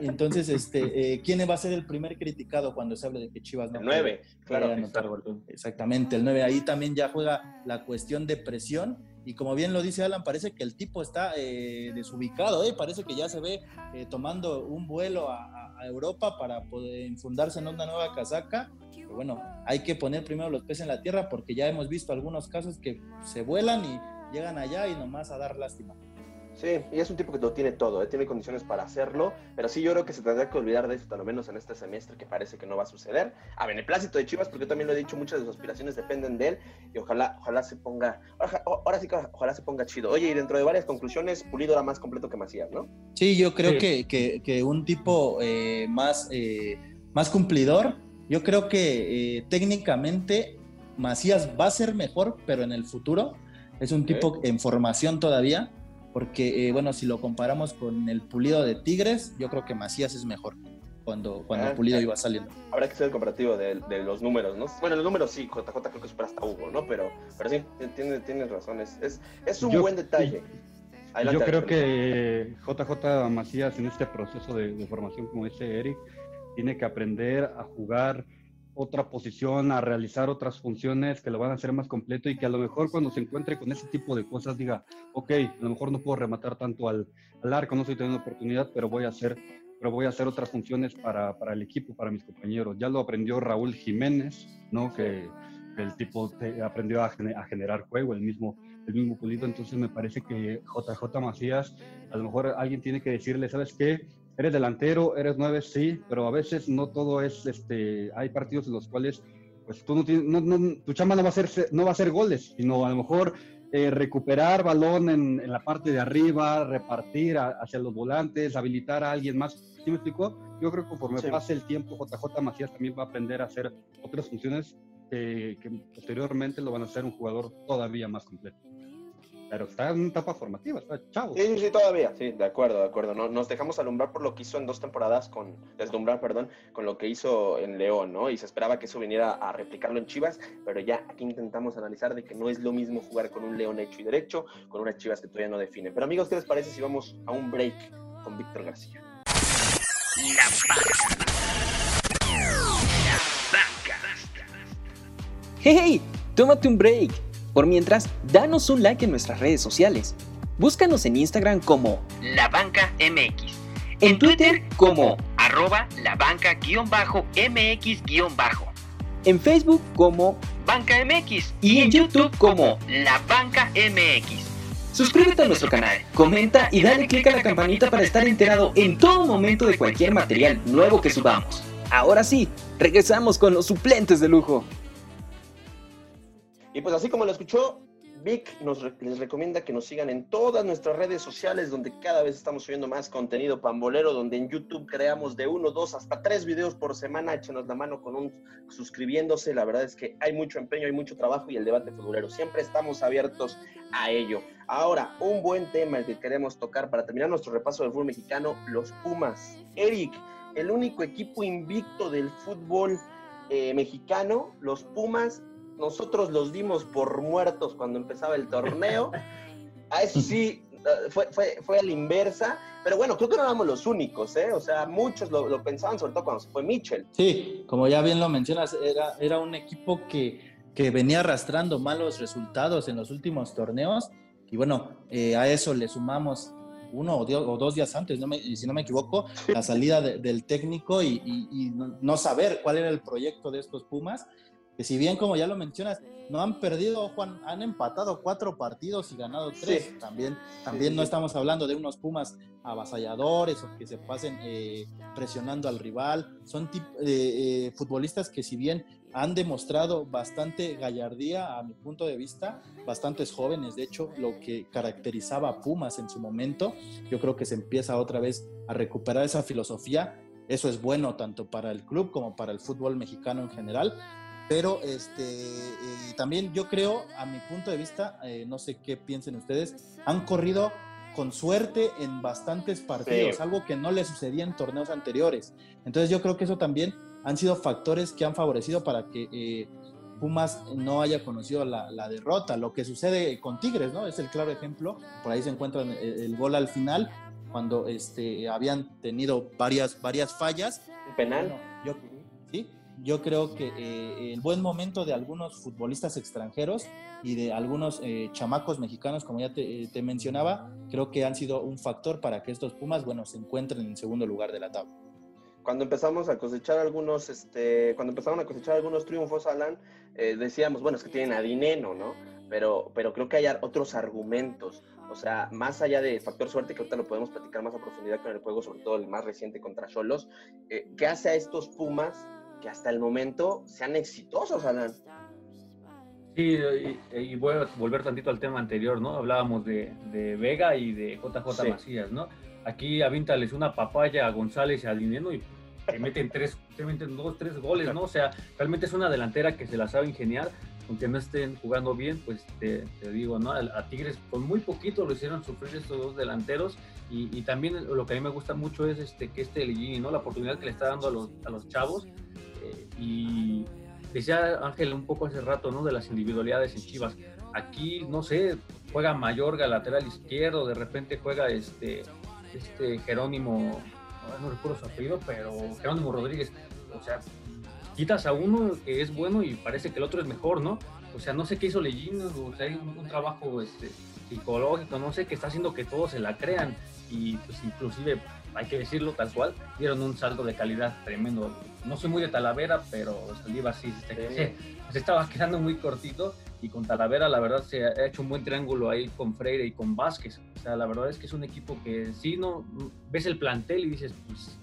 Entonces, este, eh, ¿quién va a ser el primer criticado cuando se hable de que Chivas no El 9, puede- claro. anotar gol? Exactamente, el 9. Ahí también ya juega la cuestión de presión. Y como bien lo dice Alan, parece que el tipo está eh, desubicado, ¿eh? parece que ya se ve eh, tomando un vuelo a Europa para poder infundarse en una nueva casaca. Pero bueno, hay que poner primero los pies en la tierra porque ya hemos visto algunos casos que se vuelan y llegan allá y nomás a dar lástima. Sí, y es un tipo que lo tiene todo, ¿eh? tiene condiciones para hacerlo, pero sí yo creo que se tendrá que olvidar de esto, al menos en este semestre, que parece que no va a suceder. A beneplácito de Chivas, porque yo también lo he dicho, muchas de sus aspiraciones dependen de él, y ojalá, ojalá se ponga, ahora, sí que ojalá se ponga chido. Oye, y dentro de varias conclusiones, Pulido era más completo que Macías, ¿no? Sí, yo creo Que, que, un tipo eh, más, eh, más cumplidor, yo creo que eh, técnicamente Macías va a ser mejor, pero en el futuro es un tipo en formación todavía porque, eh, bueno, si lo comparamos con el pulido de Tigres, yo creo que Macías es mejor cuando, cuando el ah, pulido iba saliendo. Habrá que ser el comparativo de, los números, ¿no? Bueno, los números sí, JJ creo que supera hasta Hugo, ¿no? Pero, pero sí, tienes, tienes razón, es, es, un buen detalle. yo creo que JJ Macías en este proceso de, de formación, como dice Eric, tiene que aprender a jugar otra posición, a realizar otras funciones que lo van a hacer más completo y que a lo mejor cuando se encuentre con ese tipo de cosas diga, ok, a lo mejor no puedo rematar tanto al, al arco, no estoy teniendo oportunidad, pero voy a hacer, pero voy a hacer otras funciones para, para el equipo, para mis compañeros. Ya lo aprendió Raúl Jiménez, ¿no? Que, el tipo aprendió a, a, generar juego, el mismo, el mismo Pulido, entonces me parece que JJ Macías, a lo mejor alguien tiene que decirle, ¿sabes qué? Eres delantero, eres nueve, sí, pero a veces no todo es, este, hay partidos en los cuales, pues tú no tienes, no, no, tu chamba no va a ser, no va a ser goles, sino a lo mejor eh, recuperar balón en, en, la parte de arriba, repartir hacia los volantes, habilitar a alguien más. ¿Sí me explicó? Yo creo que conforme pase el tiempo, JJ Macías también va a aprender a hacer otras funciones que posteriormente lo van a hacer un jugador todavía más completo pero está en etapa formativa, está chavo. Sí, sí, todavía, sí, de acuerdo, de acuerdo. No, nos dejamos alumbrar por lo que hizo en dos temporadas, con, deslumbrar, perdón, con lo que hizo en León, ¿no? Y se esperaba que eso viniera a replicarlo en Chivas, pero ya aquí intentamos analizar de que no es lo mismo jugar con un León hecho y derecho, con unas Chivas que todavía no definen. Pero amigos, ¿qué les parece si vamos a un break con Víctor García? La banca. Hey, hey, tómate un break por mientras, danos un like en nuestras redes sociales. Búscanos en Instagram como La Banca MX. En Twitter como arroba la banca-mx- en Facebook como Banca MX y en YouTube como La Banca MX. Suscríbete a nuestro canal, comenta y dale click a la campanita para estar enterado en todo momento de cualquier material nuevo que subamos. Ahora sí, regresamos con los suplentes de lujo. Y pues así como lo escuchó, Vic nos les recomienda que nos sigan en todas nuestras redes sociales, donde cada vez estamos subiendo más contenido pambolero, donde en YouTube creamos de uno, dos, hasta tres videos por semana. Échenos la mano con un suscribiéndose. La verdad es que hay mucho empeño, hay mucho trabajo y el debate futbolero. Siempre estamos abiertos a ello. Ahora, un buen tema el que queremos tocar para terminar nuestro repaso del fútbol mexicano, los Pumas. Eric, el único equipo invicto del fútbol eh, mexicano, los Pumas nosotros los dimos por muertos cuando empezaba el torneo. A eso sí, fue, fue, fue a la inversa. Pero bueno, creo que no éramos los únicos, ¿eh? O sea, muchos lo, pensaban, sobre todo cuando se fue Mitchell. Sí, como ya bien lo mencionas, era, era un equipo que, que venía arrastrando malos resultados en los últimos torneos. Y bueno, eh, a eso le sumamos uno o, dos días antes, no si no me equivoco, la salida del técnico y, y, no saber cuál era el proyecto de estos Pumas que si bien como ya lo mencionas, no han perdido, Juan, han empatado cuatro partidos y ganado tres. También, también no estamos hablando de unos Pumas avasalladores o que se pasen eh, presionando al rival. Son eh, eh, futbolistas que si bien han demostrado bastante gallardía, a mi punto de vista, bastantes jóvenes, de hecho, lo que caracterizaba a Pumas en su momento, yo creo que se empieza otra vez a recuperar esa filosofía. Eso es bueno tanto para el club como para el fútbol mexicano en general, pero este, eh, también yo creo, a mi punto de vista, eh, no sé qué piensen ustedes, han corrido con suerte en bastantes partidos, algo que no le sucedía en torneos anteriores. Entonces yo creo que eso también han sido factores que han favorecido para que eh, Pumas no haya conocido la, derrota. Lo que sucede con Tigres, ¿no? Es el claro ejemplo. Por ahí se encuentra el, gol al final, cuando este, habían tenido varias, varias fallas. penal. yo, sí, yo creo que eh, el buen momento de algunos futbolistas extranjeros y de algunos eh, chamacos mexicanos, como ya te, te, mencionaba, creo que han sido un factor para que estos Pumas, bueno, se encuentren en segundo lugar de la tabla. Cuando empezamos a cosechar algunos, este, cuando empezaron a cosechar algunos triunfos, Alan, eh, decíamos, bueno, es que tienen a Dineno, ¿no? Pero, pero creo que hay otros argumentos O sea, más allá del factor suerte, que ahorita lo podemos platicar más a profundidad con el juego, sobre todo el más reciente contra Cholos, eh, ¿qué hace a estos Pumas que hasta el momento sean exitosos, Alan? Sí, y, voy a volver tantito al tema anterior, ¿no? Hablábamos de, Vega y de JJ Macías, ¿no? Aquí avintales una papaya a González y a Dineno y te meten tres, te meten dos, tres goles, ¿no? O sea, realmente es una delantera que se la sabe ingeniar, aunque no estén jugando bien, pues te, digo, ¿no? A, Tigres con muy poquito lo hicieron sufrir estos dos delanteros y, también lo que a mí me gusta mucho es este que este Ligini, ¿no? La oportunidad que le está dando a los, a los chavos y decía Ángel un poco hace rato, ¿no? De las individualidades en Chivas. Aquí, no sé, juega Mayorga lateral izquierdo, de repente juega este, este Jerónimo, no recuerdo su apellido, pero Jerónimo Rodríguez. O sea, quitas a uno que es bueno y parece que el otro es mejor, ¿no? O sea, no sé qué hizo Lellino, o sea, hay un, trabajo este, psicológico, no sé, qué está haciendo que todos se la crean y pues inclusive hay que decirlo tal cual, dieron un salto de calidad tremendo. No soy muy de Talavera, pero Saldívar sí, se, se, estaba quedando muy cortito y con Talavera la verdad se ha hecho un buen triángulo ahí con Freire y con Vázquez. O sea, la verdad es que es un equipo que sí, no ves el plantel y dices, pues,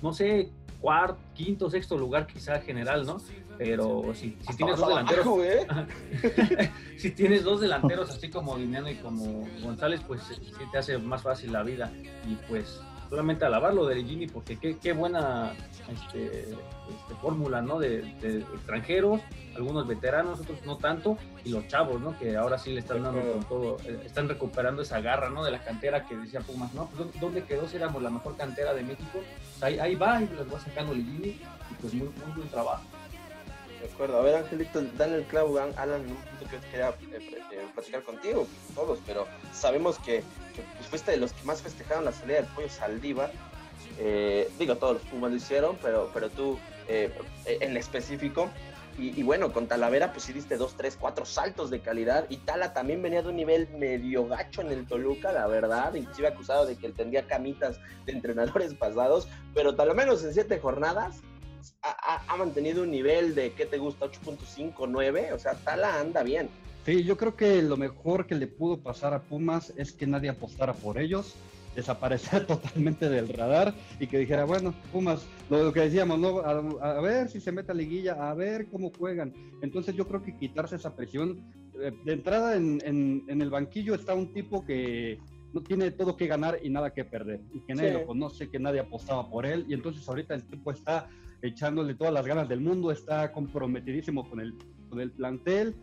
no sé, cuarto, quinto, sexto lugar quizá general, ¿no? Pero si, si tienes dos delanteros, ¿eh? si tienes dos delanteros así como Guineano y como González, pues sí te hace más fácil la vida y pues solamente alabarlo de Gini porque qué, qué buena este, este, fórmula, ¿no? De, extranjeros, algunos veteranos, otros no tanto, y los chavos, ¿no? Que ahora sí le están dando con todo, eh, están recuperando esa garra, ¿no? De la cantera que decía Pumas, ¿no? Pues, ¿dónde quedó si éramos la mejor cantera de México? Pues, ahí, ahí va, y les va sacando Ligini, y pues muy, muy buen trabajo. De acuerdo. A ver, Angelito, dale el clavo, Alan, un punto que quería eh, eh, platicar contigo, todos, pero sabemos que, pues, fuiste de los que más festejaron la salida del pollo Saldívar. Eh, digo, todos los Pumas lo hicieron, pero, pero tú en específico. Y, bueno, con Talavera, pues sí diste dos, tres, cuatro saltos de calidad. Y Tala también venía de un nivel medio gacho en el Toluca, la verdad. Inclusive acusado de que él tendría camitas de entrenadores pasados. Pero tal menos en siete jornadas ha, mantenido un nivel de, ¿qué te gusta? 8.5, 9, o sea, Tala anda bien. Sí, yo creo que lo mejor que le pudo pasar a Pumas es que nadie apostara por ellos, desaparecer totalmente del radar y que dijera, bueno, Pumas, lo, que decíamos, ¿no? A, ver si se mete a liguilla, a ver cómo juegan. Entonces yo creo que quitarse esa presión, eh, de entrada en, en, el banquillo está un tipo que no tiene todo que ganar y nada que perder, y que nadie lo conoce, que nadie apostaba por él, y entonces ahorita el tipo está echándole todas las ganas del mundo, está comprometidísimo con el, con el plantel.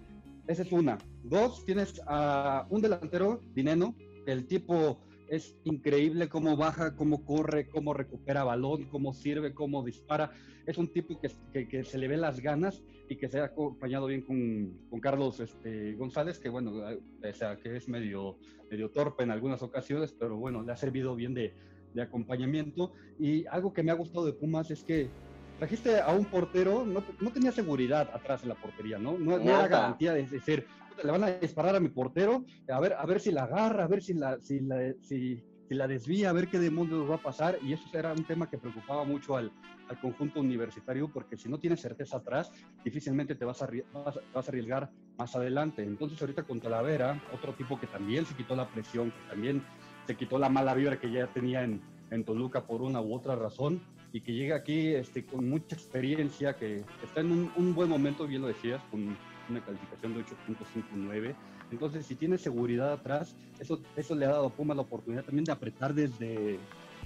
Esa es una. Dos, tienes a un delantero, Dineno, el tipo es increíble cómo baja, cómo corre, cómo recupera balón, cómo sirve, cómo dispara. Es un tipo que, que, se le ve las ganas y que se ha acompañado bien con, con Carlos este, González, que bueno, o sea, que es medio, medio torpe en algunas ocasiones, pero bueno, le ha servido bien de, de acompañamiento. Y algo que me ha gustado de Pumas es que trajiste a un portero, no, no tenía seguridad atrás de la portería, ¿no? No, era garantía de decir, le van a disparar a mi portero, a ver, a ver si la agarra, a ver si la, si la, si, la desvía, a ver qué demonios va a pasar. Y eso era un tema que preocupaba mucho al, al conjunto universitario, porque si no tienes certeza atrás, difícilmente te vas a, vas, a arriesgar más adelante. Entonces ahorita con Talavera, otro tipo que también se quitó la presión, que también se quitó la mala vibra que ya tenía en, en Toluca por una u otra razón, y que llega aquí este, con mucha experiencia, que está en un, buen momento, bien lo decías, con una calificación de 8.59. Entonces, si tiene seguridad atrás, eso, eso le ha dado a Puma la oportunidad también de apretar desde,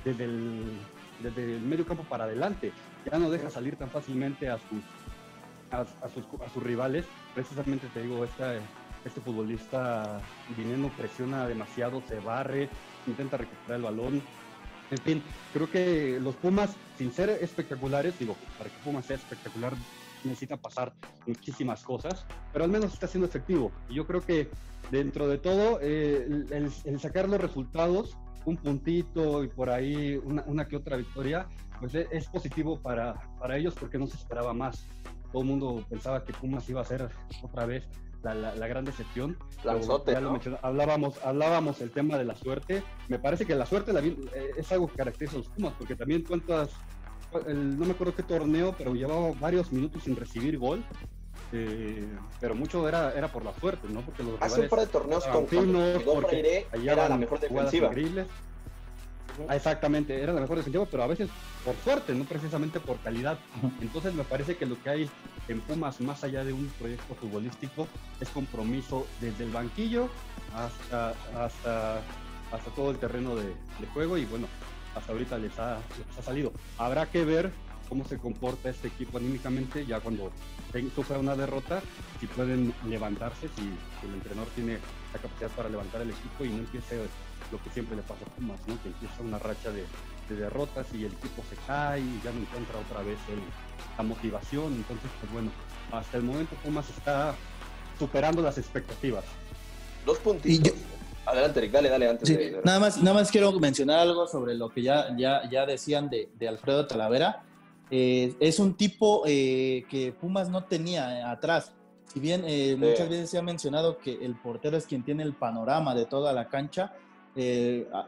desde, el, desde el medio campo para adelante. Ya no deja salir tan fácilmente a sus, a, sus, a sus rivales. Precisamente te digo, esta, este futbolista Dineno presiona demasiado, se barre, intenta recuperar el balón, en fin, creo que los Pumas, sin ser espectaculares, digo, para que Pumas sea espectacular necesita pasar muchísimas cosas, pero al menos está siendo efectivo. Y yo creo que dentro de todo, eh, el, sacar los resultados, un puntito y por ahí una, que otra victoria, pues es positivo para, para ellos porque no se esperaba más. Todo el mundo pensaba que Pumas iba a ser otra vez la, gran decepción. hablábamos, hablábamos el tema de la suerte. Me parece que la suerte eh, es algo que caracteriza a los Pumas, porque también cuentas, no me acuerdo qué torneo, pero llevaba varios minutos sin recibir gol. eh, pero mucho era, era por la suerte, ¿no? Porque los Hace un par de torneos con finos, era la mejor defensiva. Ah, exactamente, era la mejor defensiva, pero a veces por suerte, no precisamente por calidad. Entonces me parece que lo que hay en Pumas, más allá de un proyecto futbolístico, es compromiso desde el banquillo hasta, hasta, hasta todo el terreno de, juego y bueno, hasta ahorita les ha, les ha salido. Habrá que ver cómo se comporta este equipo anímicamente ya cuando sufra una derrota, si pueden levantarse, si, el entrenador tiene la capacidad para levantar el equipo y no empiece lo que siempre le pasa a Pumas, ¿no? que empieza una racha de, derrotas y el equipo se cae y ya no encuentra otra vez la motivación. Entonces, pues bueno, hasta el momento Pumas está superando las expectativas. Dos puntitos. Adelante, Rick, dale, dale, antes de... Nada más, nada más quiero mencionar algo sobre lo que ya, ya, ya decían de, de Alfredo Talavera. Eh, es un tipo eh, que Pumas no tenía atrás. Si bien eh, muchas veces se ha mencionado que el portero es quien tiene el panorama de toda la cancha,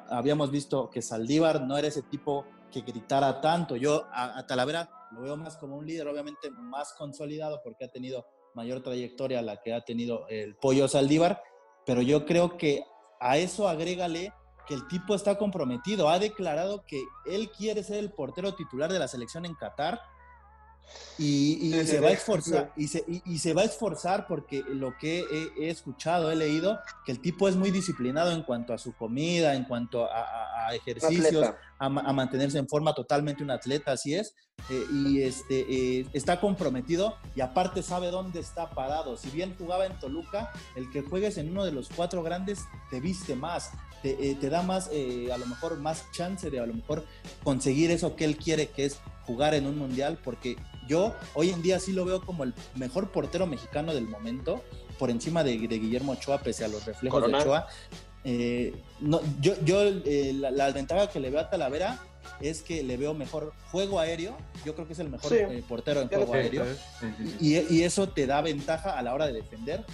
habíamos visto que Saldívar no era ese tipo que gritara tanto. Yo a, Talavera lo veo más como un líder, obviamente más consolidado porque ha tenido mayor trayectoria la que ha tenido el pollo Saldívar, pero yo creo que a eso agrégale que el tipo está comprometido. Ha declarado que él quiere ser el portero titular de la selección en Qatar y, se va a esforzar y se, y, se, va a esforzar porque lo que he, escuchado, he leído, que el tipo es muy disciplinado en cuanto a su comida, en cuanto a, ejercicios, a, mantenerse en forma totalmente un atleta, así es. Eh, y este, eh, está comprometido y aparte sabe dónde está parado. Si bien jugaba en Toluca, el que juegues en uno de los cuatro grandes te viste más, te, eh, te da más, a lo mejor más chance de a lo mejor conseguir eso que él quiere, que es jugar en un mundial, porque yo hoy en día sí lo veo como el mejor portero mexicano del momento, por encima de, Guillermo Ochoa, pese a los reflejos de Ochoa. Eh, no, yo, yo eh, la, ventaja que le veo a Talavera es que le veo mejor juego aéreo. Yo creo que es el mejor eh, portero en juego aéreo. y, y, eso te da ventaja a la hora de defender.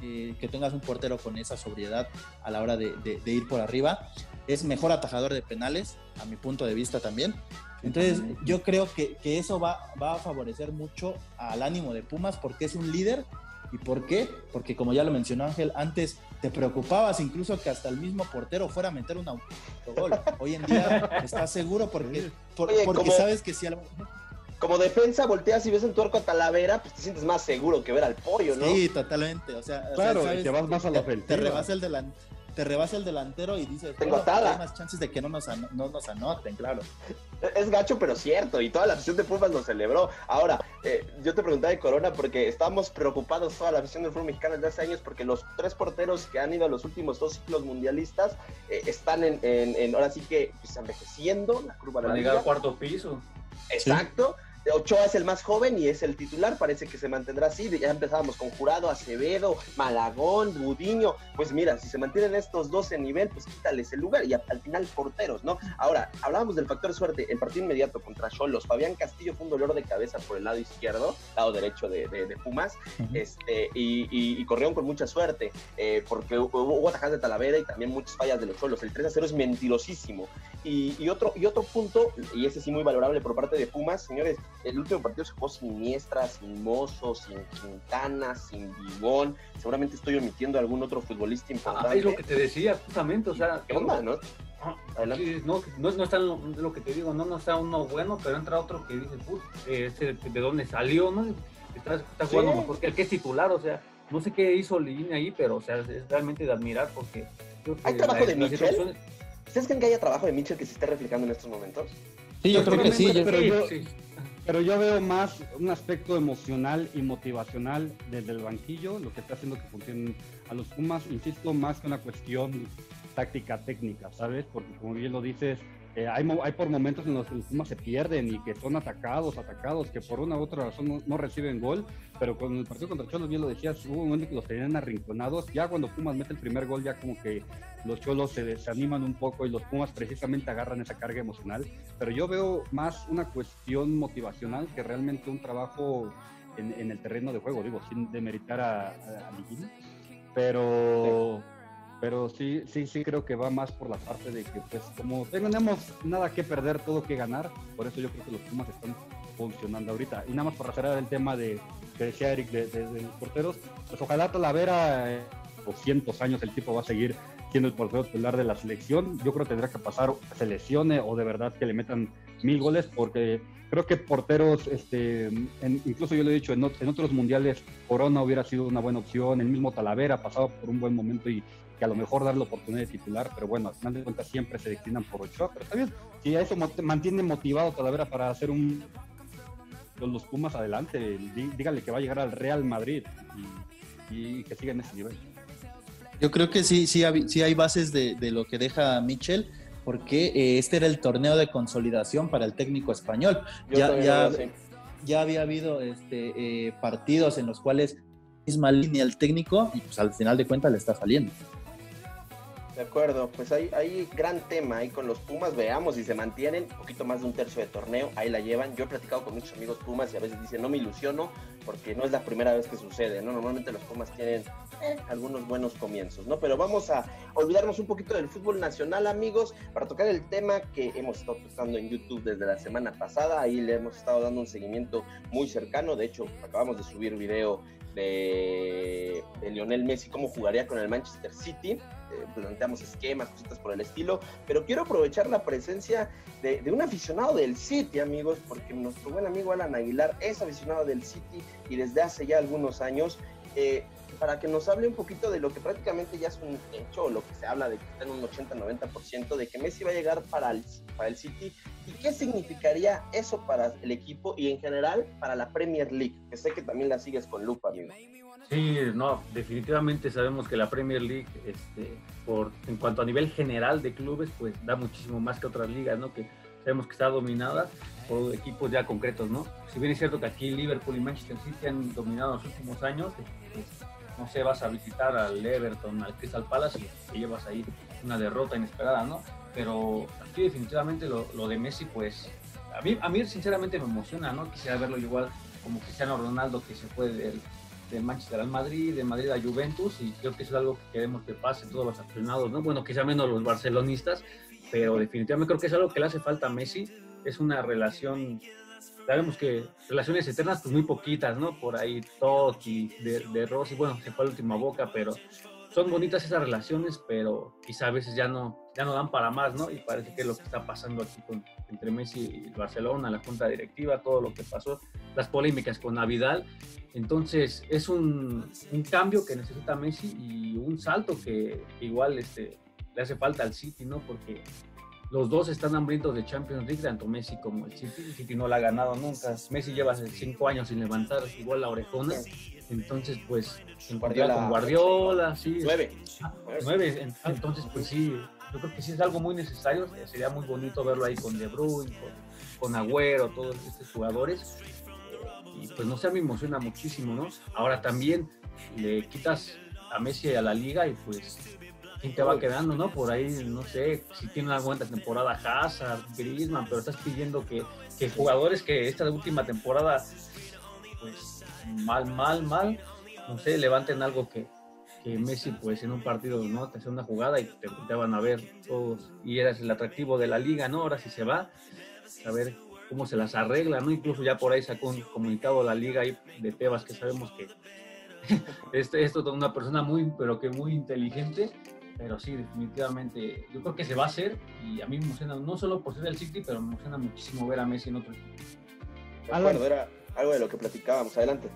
que tengas un portero con esa sobriedad a la hora de, de, ir por arriba. Es mejor atajador de penales, a mi punto de vista también. Entonces, yo creo que, que eso va, va, a favorecer mucho al ánimo de Pumas porque es un líder. ¿Y por qué? Porque como ya lo mencionó Ángel, antes te preocupabas incluso que hasta el mismo portero fuera a meter un autogol. Hoy en día estás seguro porque, porque sabes que si como defensa volteas y ves en tu arco a Talavera, pues te sientes más seguro que ver al pollo, ¿no? Sí, totalmente. O sea, claro, te vas más a la te, te rebasa el delante te rebasa el delantero y dice, tengo atada. Hay más chances de que no nos, no nos anoten, claro. Es gacho, pero cierto, y toda la afición de Pumas lo celebró. Ahora, eh, yo te preguntaba de Corona porque estamos preocupados toda la afición del fútbol mexicano desde hace años porque los tres porteros que han ido a los últimos dos ciclos mundialistas eh, están en, en, ahora sí que pues, envejeciendo, la curva de la liga. al cuarto piso. Exacto. Ochoa es el más joven y es el titular, parece que se mantendrá así. Ya empezábamos con Jurado, Acevedo, Malagón, Budiño. Pues mira, si se mantienen estos dos en nivel, pues quítales el lugar y al final porteros, ¿no? Ahora, hablábamos del factor suerte. El partido inmediato contra Cholos, Fabián Castillo fue un dolor de cabeza por el lado izquierdo, lado derecho de, Pumas, este, y, corrieron con mucha suerte, eh, porque hubo, atajadas de Talavera y también muchas fallas de los Cholos. El 3 a 0 es mentirosísimo. Y, otro, y otro punto, y ese sí muy valorable por parte de Pumas, señores, el último partido se jugó sin Miestra, sin Mozo, sin Quintana, sin Bigón. Seguramente estoy omitiendo algún otro futbolista importante. Ah, es lo que te decía, justamente, o sea. ¿Qué onda, no? No, no, no está lo, que te digo, no, no está uno bueno, pero entra otro que dice, put, de dónde salió, ¿no? Está, está jugando mejor que el que es titular, o sea, no sé qué hizo Línea ahí, pero o sea, es realmente de admirar porque. ¿Hay trabajo de Michel? ¿Ustedes creen que haya trabajo de Mitchell que se esté reflejando en estos momentos? Sí, yo creo que sí. pero, yo, pero yo veo más un aspecto emocional y motivacional desde el banquillo, lo que está haciendo que funcionen a los Pumas, insisto, más que una cuestión táctica técnica, ¿sabes? Porque como bien lo dices, eh, hay, hay, por momentos en los que los Pumas se pierden y que son atacados, atacados, que por una u otra razón no, reciben gol, pero con el partido contra Cholos, bien lo decías, hubo un momento que los tenían arrinconados, ya cuando Pumas mete el primer gol, ya como que los Cholos se desaniman un poco y los Pumas precisamente agarran esa carga emocional, pero yo veo más una cuestión motivacional que realmente un trabajo en, el terreno de juego, digo, sin demeritar a, a, pero pero sí, sí, sí creo que va más por la parte de que, pues, como tenemos nada que perder, todo que ganar, por eso yo creo que los Pumas están funcionando ahorita. Y nada más para cerrar el tema de que decía Eric de, los porteros, pues ojalá Talavera, eh, 200 años el tipo va a seguir siendo el portero titular de la selección. Yo creo que tendrá que pasar, se lesione o de verdad que le metan mil goles, porque creo que porteros, este, incluso yo lo he dicho, en, otros mundiales Corona hubiera sido una buena opción, el mismo Talavera pasado por un buen momento y que a lo mejor dar la oportunidad de titular, pero bueno, al final de cuentas siempre se declinan por Ochoa, pero está bien, si a eso mantiene motivado Talavera para hacer un los Pumas adelante, dígale que va a llegar al Real Madrid y, que siga en ese nivel. Yo creo que sí, sí, sí hay bases de, de lo que deja Michel porque eh, este era el torneo de consolidación para el técnico español. Ya, ya, ya, había habido este, eh, partidos en los cuales misma línea el técnico y pues al final de cuentas le está saliendo. De acuerdo, pues hay, hay gran tema ahí con los Pumas, veamos si se mantienen, un poquito más de un tercio de torneo, ahí la llevan. Yo he platicado con muchos amigos Pumas y a veces dicen, no me ilusiono, porque no es la primera vez que sucede, ¿no? Normalmente los Pumas tienen algunos buenos comienzos, ¿no? Pero vamos a olvidarnos un poquito del fútbol nacional, amigos, para tocar el tema que hemos estado tocando en YouTube desde la semana pasada, ahí le hemos estado dando un seguimiento muy cercano, de hecho, acabamos de subir video de, de Lionel Messi, cómo jugaría con el Manchester City eh, planteamos esquemas, cositas por el estilo, pero quiero aprovechar la presencia de, un aficionado del City, amigos, porque nuestro buen amigo Alan Aguilar es aficionado del City y desde hace ya algunos años. Eh, para que nos hable un poquito de lo que prácticamente ya es un hecho, lo que se habla de que está en un 80-90%, de que Messi va a llegar para el, para el City y qué significaría eso para el equipo y en general para la Premier League, que sé que también la sigues con lupa, amigo. Sí, no, definitivamente sabemos que la Premier League, este, por, en cuanto a nivel general de clubes, pues da muchísimo más que otras ligas, ¿no? Que sabemos que está dominada por equipos ya concretos, ¿no? Si bien es cierto que aquí Liverpool y Manchester City han dominado los últimos años, pues, no sé, vas a visitar al Everton, al Crystal Palace y te llevas ahí una derrota inesperada, ¿no? Pero aquí definitivamente lo, lo de Messi, pues a mí, a mí sinceramente me emociona, ¿no? Quisiera verlo igual como Cristiano Ronaldo que se fue del de Manchester al Madrid, de Madrid a Juventus, y creo que eso es algo que queremos que pase todos los aficionados, ¿no? Bueno, quizá menos los barcelonistas, pero definitivamente creo que es algo que le hace falta a Messi, es una relación, sabemos que relaciones eternas, pues muy poquitas, ¿no? Por ahí Totti, de, de Rossi, bueno, se fue la última boca, pero son bonitas esas relaciones, pero quizá a veces ya no, ya no dan para más, ¿no? Y parece que es lo que está pasando aquí con, entre Messi y Barcelona, la junta directiva, todo lo que pasó, las polémicas con Navidad. Entonces es un, un cambio que necesita Messi y un salto que igual este, le hace falta al City, ¿no? Porque los dos están hambrientos de Champions League, tanto Messi como el City. El City no la ha ganado nunca. Messi lleva cinco años sin levantar igual la orejona. Entonces, pues, en Guardiola, con Guardiola, sí. Nueve. nueve. Entonces, pues sí, yo creo que sí es algo muy necesario. Sería muy bonito verlo ahí con De Bruyne, con, con Agüero, todos estos jugadores. Y pues, no sé, me emociona muchísimo, ¿no? Ahora también le quitas a Messi a la liga y pues quién te va quedando, ¿no? Por ahí, no sé, si tiene una buena temporada Hazard, Griezmann, pero estás pidiendo que, que jugadores que esta última temporada, pues mal, mal, mal, no sé, levanten algo que, que Messi, pues en un partido, ¿no? Te hace una jugada y te, van a ver todos, y eras el atractivo de la liga, ¿no? Ahora si se va, a ver cómo se las arregla, ¿no? Incluso ya por ahí sacó un comunicado la liga de Tebas que sabemos que este, esto es una persona muy, pero que muy inteligente, pero sí, definitivamente, yo creo que se va a hacer y a mí me emociona, no solo por ser el City, pero me emociona muchísimo ver a Messi en otro equipo. era algo de lo que platicábamos. Adelante.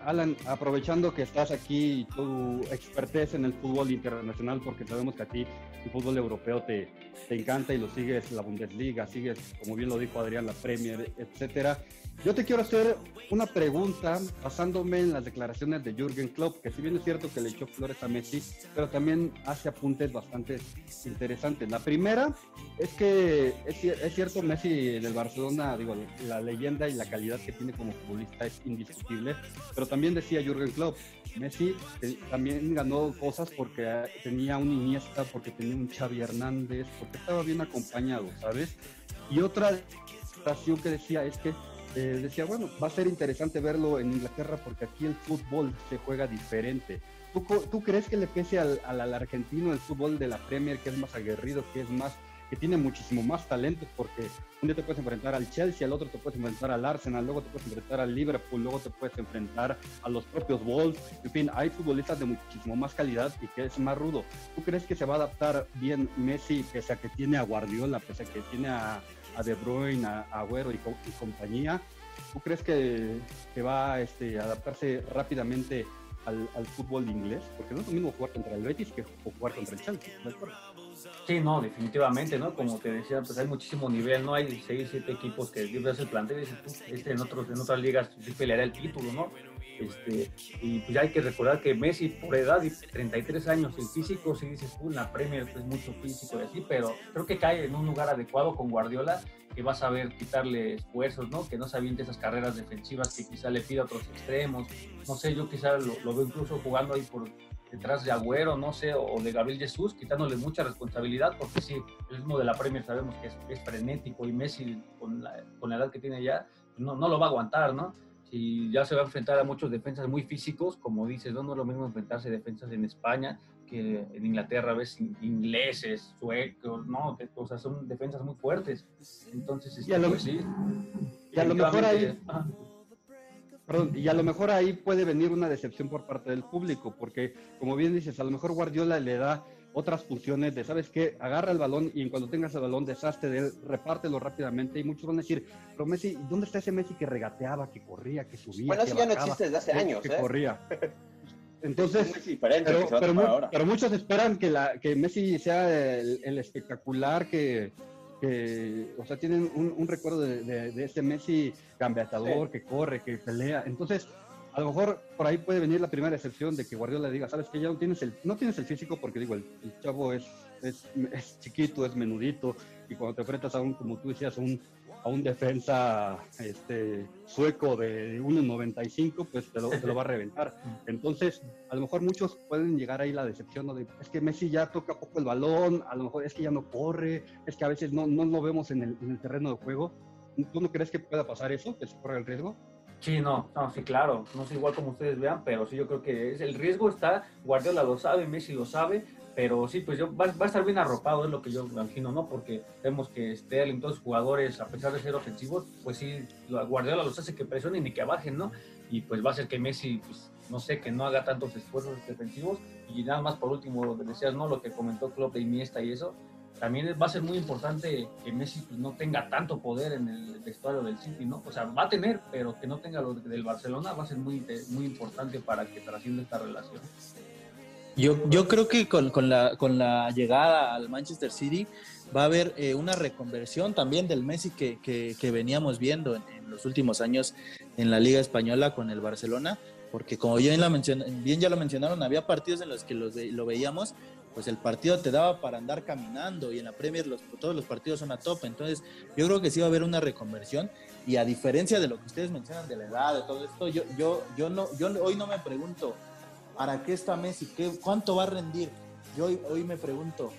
Alan, aprovechando que estás aquí y tu expertez en el fútbol internacional, porque sabemos que a ti el fútbol europeo te, te encanta y lo sigues, la Bundesliga, sigues, como bien lo dijo Adrián, la Premier, etcétera. Yo te quiero hacer una pregunta basándome en las declaraciones de Jürgen Klopp, que si bien es cierto que le echó flores a Messi, pero también hace apuntes bastante interesantes. La primera es que es, es cierto, Messi del Barcelona, digo, la leyenda y la calidad que tiene como futbolista es indiscutible, pero también decía Jürgen Klopp, Messi eh, también ganó cosas porque tenía un Iniesta, porque tenía un Xavi Hernández, porque estaba bien acompañado, ¿sabes? Y otra declaración que decía es que eh, decía, bueno, va a ser interesante verlo en Inglaterra porque aquí el fútbol se juega diferente. ¿Tú, tú crees que le pese al, al, argentino el fútbol de la Premier, que es más aguerrido, que es más que tiene muchísimo más talento, porque un día te puedes enfrentar al Chelsea, al otro te puedes enfrentar al Arsenal, luego te puedes enfrentar al Liverpool, luego te puedes enfrentar a los propios Wolves. En fin, hay futbolistas de muchísimo más calidad y que es más rudo. ¿Tú crees que se va a adaptar bien Messi, pese a que tiene a Guardiola, pese a que tiene a, De Bruyne, a, Agüero y, compañía? ¿Tú crees que, va este, a adaptarse rápidamente al, fútbol inglés? Porque no es lo mismo jugar contra el Betis que jugar contra el Chelsea. Sí, no, definitivamente, ¿no? Como te decía, pues hay muchísimo nivel, ¿no? Hay seis, siete equipos que ves el plantel y este en, otros, en otras ligas sí peleará el título, ¿no? Este, y pues hay que recordar que Messi, por edad, y 33 años, el físico, si dices, uh, la Premier, pues mucho físico y así, pero creo que cae en un lugar adecuado con Guardiola, que va a saber quitarle esfuerzos, ¿no? Que no se aviente esas carreras defensivas que quizá le pida a otros extremos. No sé, yo quizá lo, lo veo incluso jugando ahí por detrás de Agüero, no sé, o de Gabriel Jesús, quitándole mucha responsabilidad, porque sí, el mismo de la Premier sabemos que es, frenético y Messi con la, con la, edad que tiene ya, no, no lo va a aguantar, ¿no? Si ya se va a enfrentar a muchos defensas muy físicos, como dices, no, no es lo mismo enfrentarse a defensas en España que en Inglaterra, ves ingleses, suecos, no, o sea, son defensas muy fuertes. Entonces, y a lo, pues sí, y a lo mejor ahí, Perdón, y a lo mejor ahí puede venir una decepción por parte del público, porque como bien dices, a lo mejor Guardiola le da otras funciones de, ¿sabes qué? Agarra el balón y en cuando tengas el balón, deshazte de él, repártelo rápidamente. Y muchos van a decir, pero Messi, ¿dónde está ese Messi que regateaba, que corría, que subía? Bueno, eso ya no existe desde hace años. Que, ¿eh? corría. Entonces, pero, muchos esperan que, la, que Messi sea el espectacular que, que, o sea, tienen un, recuerdo de, de, ese Messi gambeatador, que corre, que pelea. Entonces, a lo mejor por ahí puede venir la primera excepción de que Guardiola diga, sabes que ya no tienes el, no tienes el físico porque digo, el, chavo es, es, es, chiquito, es menudito, y cuando te enfrentas a un, como tú decías, un, a un defensa este, sueco de 1.95, pues te lo, te lo, va a reventar. Entonces, a lo mejor muchos pueden llegar ahí la decepción, ¿no? de, es que Messi ya toca poco el balón, a lo mejor es que ya no corre, es que a veces no, no lo vemos en el, en el terreno de juego. ¿Tú no crees que pueda pasar eso, que se corra el riesgo? Sí, no, no, sí, claro, no es igual como ustedes vean, pero sí yo creo que es, el riesgo está, Guardiola lo sabe, Messi lo sabe, pero sí, pues yo, va, a estar bien arropado, es lo que yo imagino, ¿no? Porque vemos que Sterling, todos los jugadores, a pesar de ser ofensivos, pues sí, Guardiola los hace que presionen y que bajen, ¿no? Y pues va a ser que Messi, pues no sé, que no haga tantos esfuerzos defensivos. Y nada más por último, decías, ¿no? Lo que comentó Klopp de Iniesta y eso. También va a ser muy importante que Messi pues, no tenga tanto poder en el vestuario del City, ¿no? O sea, va a tener, pero que no tenga lo del Barcelona va a ser muy, muy importante para que trascienda esta relación. Yo, yo creo que con, la, llegada al Manchester City va a haber eh, una reconversión también del Messi que, que, veníamos viendo en, los últimos años en la Liga Española con el Barcelona, porque como bien, la bien ya lo mencionaron, había partidos en los que lo veíamos, pues el partido te daba para andar caminando y en la Premier los, todos los partidos son a tope, entonces yo creo que sí va a haber una reconversión y a diferencia de lo que ustedes mencionan de la edad, de todo esto, yo hoy no me pregunto, ¿para qué está Messi? ¿Qué, ¿Cuánto va a rendir? Yo hoy, me pregunto,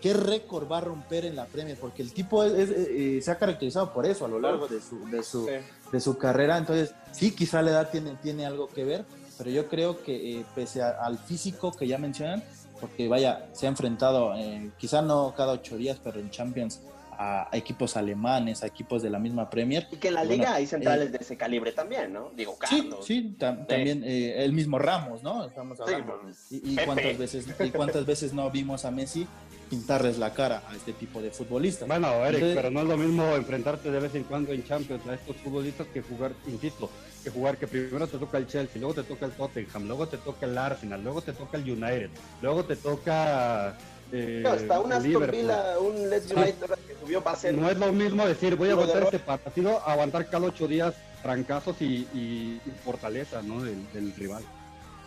¿qué récord va a romper en la Premier? Porque el tipo eh, eh, se ha caracterizado por eso a lo largo de su, de su, de su carrera. Entonces, sí, quizá la edad tiene, tiene algo que ver, pero yo creo que eh, pese al físico que ya mencionan, porque vaya, se ha enfrentado, quizá no cada ocho días, pero en Champions a, equipos alemanes, a equipos de la misma Premier. Y que en la liga hay centrales eh, de ese calibre también, ¿no? Digo, Carlos. Sí, sí también eh, el mismo Ramos, ¿no? Estamos hablando. y, cuántas veces, ¿Y cuántas veces no vimos a Messi pintarles la cara a este tipo de futbolistas? Bueno, Eric, pero no es lo mismo enfrentarte de vez en cuando en Champions a estos futbolistas que jugar, insisto, que jugar que primero te toca el Chelsea, luego te toca el Tottenham, luego te toca el Arsenal, luego te toca el United, luego te toca eh, hasta un Aston Villa, un Let's United que subió para ser. No es lo mismo decir, voy a aguantar este partido, aguantar cada ocho días trancazos y, fortaleza ¿no? del, rival.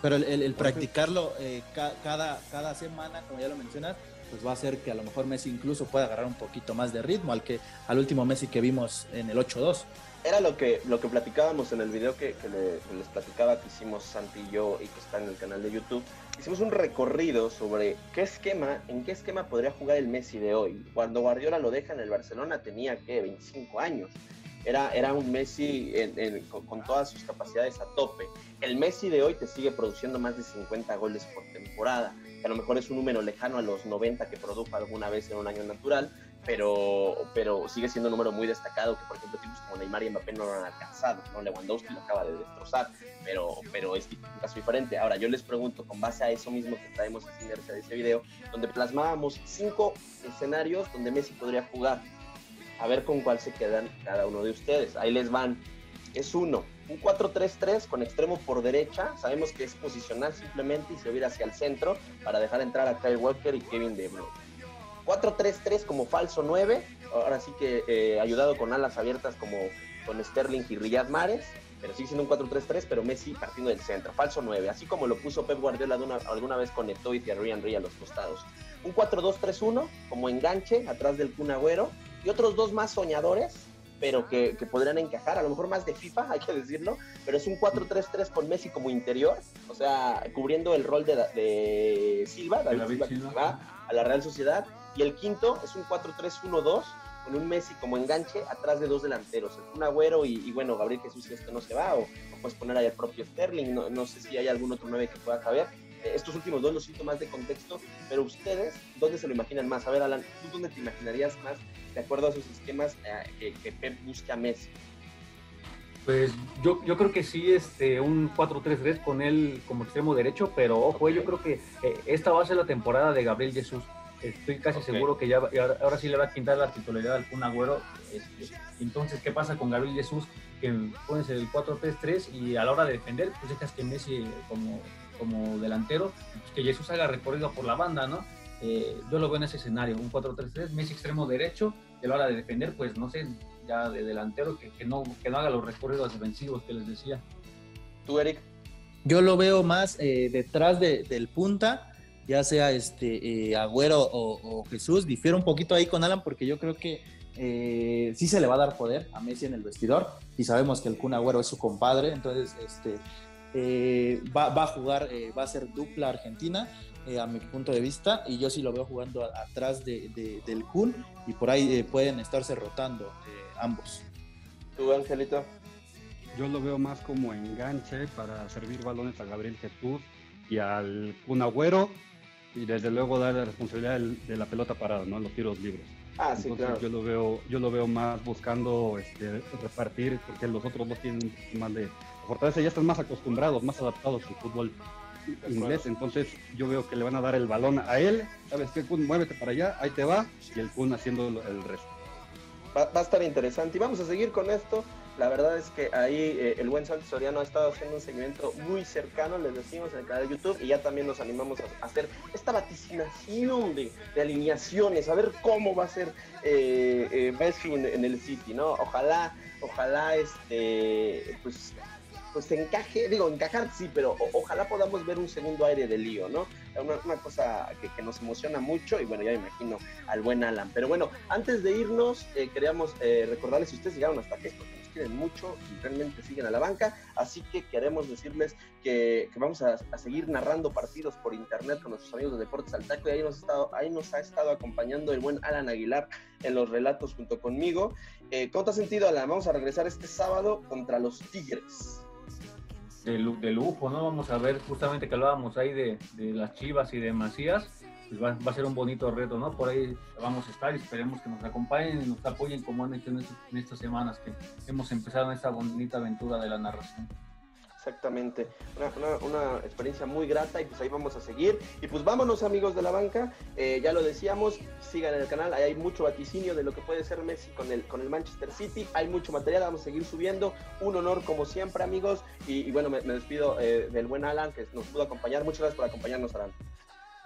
Pero el, practicarlo eh, cada, cada semana, como ya lo mencionas, pues va a hacer que a lo mejor Messi incluso pueda agarrar un poquito más de ritmo al que al último Messi que vimos en el 8-2 era lo que, lo que platicábamos en el video que, les platicaba que hicimos Santi y yo y que está en el canal de YouTube. Hicimos un recorrido sobre qué esquema, en qué esquema podría jugar el Messi de hoy. Cuando Guardiola lo deja en el Barcelona tenía que 25 años. era, era un Messi con, todas sus capacidades a tope. El Messi de hoy te sigue produciendo más de 50 goles por temporada, a lo mejor es un número lejano a los 90 que produjo alguna vez en un año natural, pero, pero sigue siendo un número muy destacado que, por ejemplo, tipos como Neymar y Mbappé no lo han alcanzado, ¿no? Lewandowski lo acaba de destrozar, pero, pero es un caso diferente. Ahora, yo les pregunto, con base a eso mismo que traemos de ese video, donde plasmábamos cinco escenarios donde Messi podría jugar, a ver con cuál se quedan cada uno de ustedes. Ahí les van. Es uno, un 4-3-3 con extremo por derecha. Sabemos que es posicional simplemente y se hubiera hacia el centro para dejar entrar a Kyle Walker y Kevin De Bruyne. 4-3-3 como falso 9, ahora sí que eh, ayudado con alas abiertas como con Sterling y Riyad Mares, pero sigue siendo un 4-3-3, pero Messi partiendo del centro, falso 9, así como lo puso Pep Guardiola alguna vez con Eto'o y Thierry Henry a los costados. Un 4-2-3-1 como enganche atrás del Kun Agüero y otros dos más soñadores, pero que, podrían encajar, a lo mejor más de FIFA, hay que decirlo, pero es un 4-3-3 con Messi como interior, o sea, cubriendo el rol de, Silva, David, Silva, a la Real Sociedad, y el quinto es un 4-3-1-2 con un Messi como enganche atrás de dos delanteros, un Agüero y, bueno, Gabriel Jesús si esto no se va, o, puedes poner ahí el propio Sterling, no, sé si hay algún otro 9 que pueda caber. Eh, estos últimos dos los siento más de contexto, pero ustedes, ¿dónde se lo imaginan más? A ver, Alan, ¿tú dónde te imaginarías más de acuerdo a esos esquemas eh, que, Pep busca a Messi? Pues yo, yo creo que sí, este, un 4-3-3 con él como extremo derecho, pero ojo, yo creo que eh, esta va a ser la temporada de Gabriel Jesús estoy casi seguro que ya ahora, sí le va a quitar la titularidad al Kun Agüero. Este, entonces, ¿qué pasa con Gabriel Jesús? Que pones el 4-3-3 y a la hora de defender, pues dejas que Messi como, como delantero, pues que Jesús haga recorrido por la banda, ¿no? Eh, yo lo veo en ese escenario, un 4-3-3, Messi extremo derecho, y a la hora de defender, pues no sé, ya de delantero, que, que, no, que no haga los recorridos defensivos que les decía. ¿Tú, Eric? Yo lo veo más eh, detrás de, del punta, ya sea este eh, Agüero o, Jesús, difiere un poquito ahí con Alan porque yo creo que eh, sí se le va a dar poder a Messi en el vestidor y sabemos que el Kun Agüero es su compadre, entonces este, eh, va, a jugar, va a ser dupla Argentina a mi punto de vista y yo sí lo veo jugando atrás de, del Kun y por ahí pueden estarse rotando ambos. ¿Tú, Angelito? Yo lo veo más como enganche para servir balones a Gabriel Jesús y al Kun Agüero y desde luego dar la responsabilidad de la pelota parada, ¿no? Los tiros libres. Ah, sí, Entonces, claro. Yo lo veo, yo lo veo más buscando este, repartir, porque los otros dos tienen más de fortaleza, ya están más acostumbrados, más adaptados al fútbol inglés. Entonces yo veo que le van a dar el balón a él, ¿sabes qué, Kun? Muévete para allá, ahí te va, y el Kun haciendo el resto. Va, va a estar interesante. Y vamos a seguir con esto. La verdad es que ahí eh, el buen Santos Soriano ha estado haciendo un seguimiento muy cercano, les decimos en el canal de YouTube, y ya también nos animamos a, hacer esta vaticinación de, alineaciones, a ver cómo va a ser eh, eh en, el City, ¿no? Ojalá, ojalá este, pues pues encaje, digo, encajar sí, pero ojalá podamos ver un segundo aire de lío, ¿no? Una, una cosa que, nos emociona mucho y bueno, ya me imagino al buen Alan. Pero bueno, antes de irnos, eh, queríamos recordarles si ustedes llegaron hasta aquí, quieren mucho y realmente siguen a la banca, así que queremos decirles que, vamos a, seguir narrando partidos por internet con nuestros amigos de Deportes al Taco y ahí nos, ha estado, ahí nos ha estado acompañando el buen Alan Aguilar en los relatos junto conmigo. Eh, ¿Cómo te has sentido, Alan? Vamos a regresar este sábado contra los Tigres de, de, lujo, ¿no? Vamos a ver justamente que hablábamos ahí de, de las Chivas y de Macías, pues va, a ser un bonito reto, ¿no? Por ahí vamos a estar y esperemos que nos acompañen y nos apoyen como han hecho en, estas semanas que hemos empezado esta bonita aventura de la narración. Exactamente, una, experiencia muy grata y pues ahí vamos a seguir. Y pues vámonos amigos de la banca, eh, ya lo decíamos, sigan el canal, ahí hay mucho vaticinio de lo que puede ser Messi con el, con el Manchester City, hay mucho material, vamos a seguir subiendo, un honor como siempre amigos y, bueno, me, despido eh, del buen Alan que nos pudo acompañar, muchas gracias por acompañarnos Alan.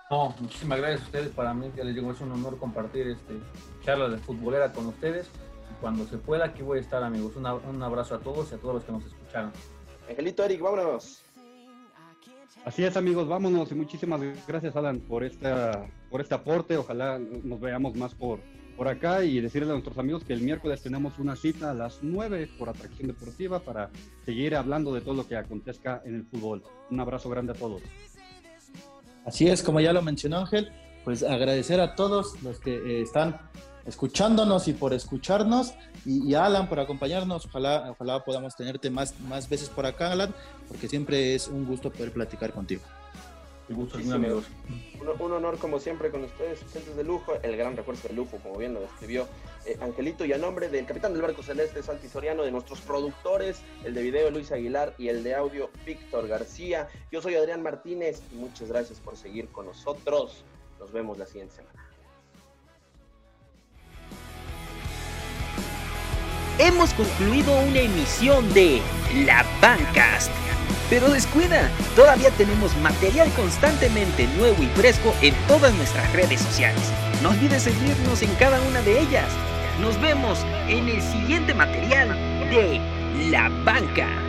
No, muchísimas gracias a ustedes, para mí ya les digo, es un honor compartir este charlas de futbolera con ustedes. Cuando se pueda, aquí voy a estar amigos. un abrazo a todos y a todos los que nos escucharon. Angelito Eric, vámonos. Así es, amigos, vámonos y muchísimas gracias, Alan, por esta, por este aporte. Ojalá nos veamos más por, por acá y decirles a nuestros amigos que el miércoles tenemos una cita a las 9 por Atracción Deportiva para seguir hablando de todo lo que acontezca en el fútbol. Un abrazo grande a todos. Así es, como ya lo mencionó Ángel, pues agradecer a todos los que eh, están escuchándonos y por escucharnos. Y, Alan por acompañarnos. Ojalá, ojalá podamos tenerte más, más veces por acá, Alan, porque siempre es un gusto poder platicar contigo. Un, honor como siempre con ustedes, gentes de lujo, el gran refuerzo de lujo, como bien lo describió eh, Angelito, y a nombre del capitán del barco celeste, Santi Soriano, de nuestros productores, el de video Luis Aguilar y el de audio Víctor García. Yo soy Adrián Martínez y muchas gracias por seguir con nosotros. Nos vemos la siguiente semana. Hemos concluido una emisión de La Bancast pero descuida, todavía tenemos material constantemente nuevo y fresco en todas nuestras redes sociales. No olvides seguirnos en cada una de ellas. Nos vemos en el siguiente material de La Banca.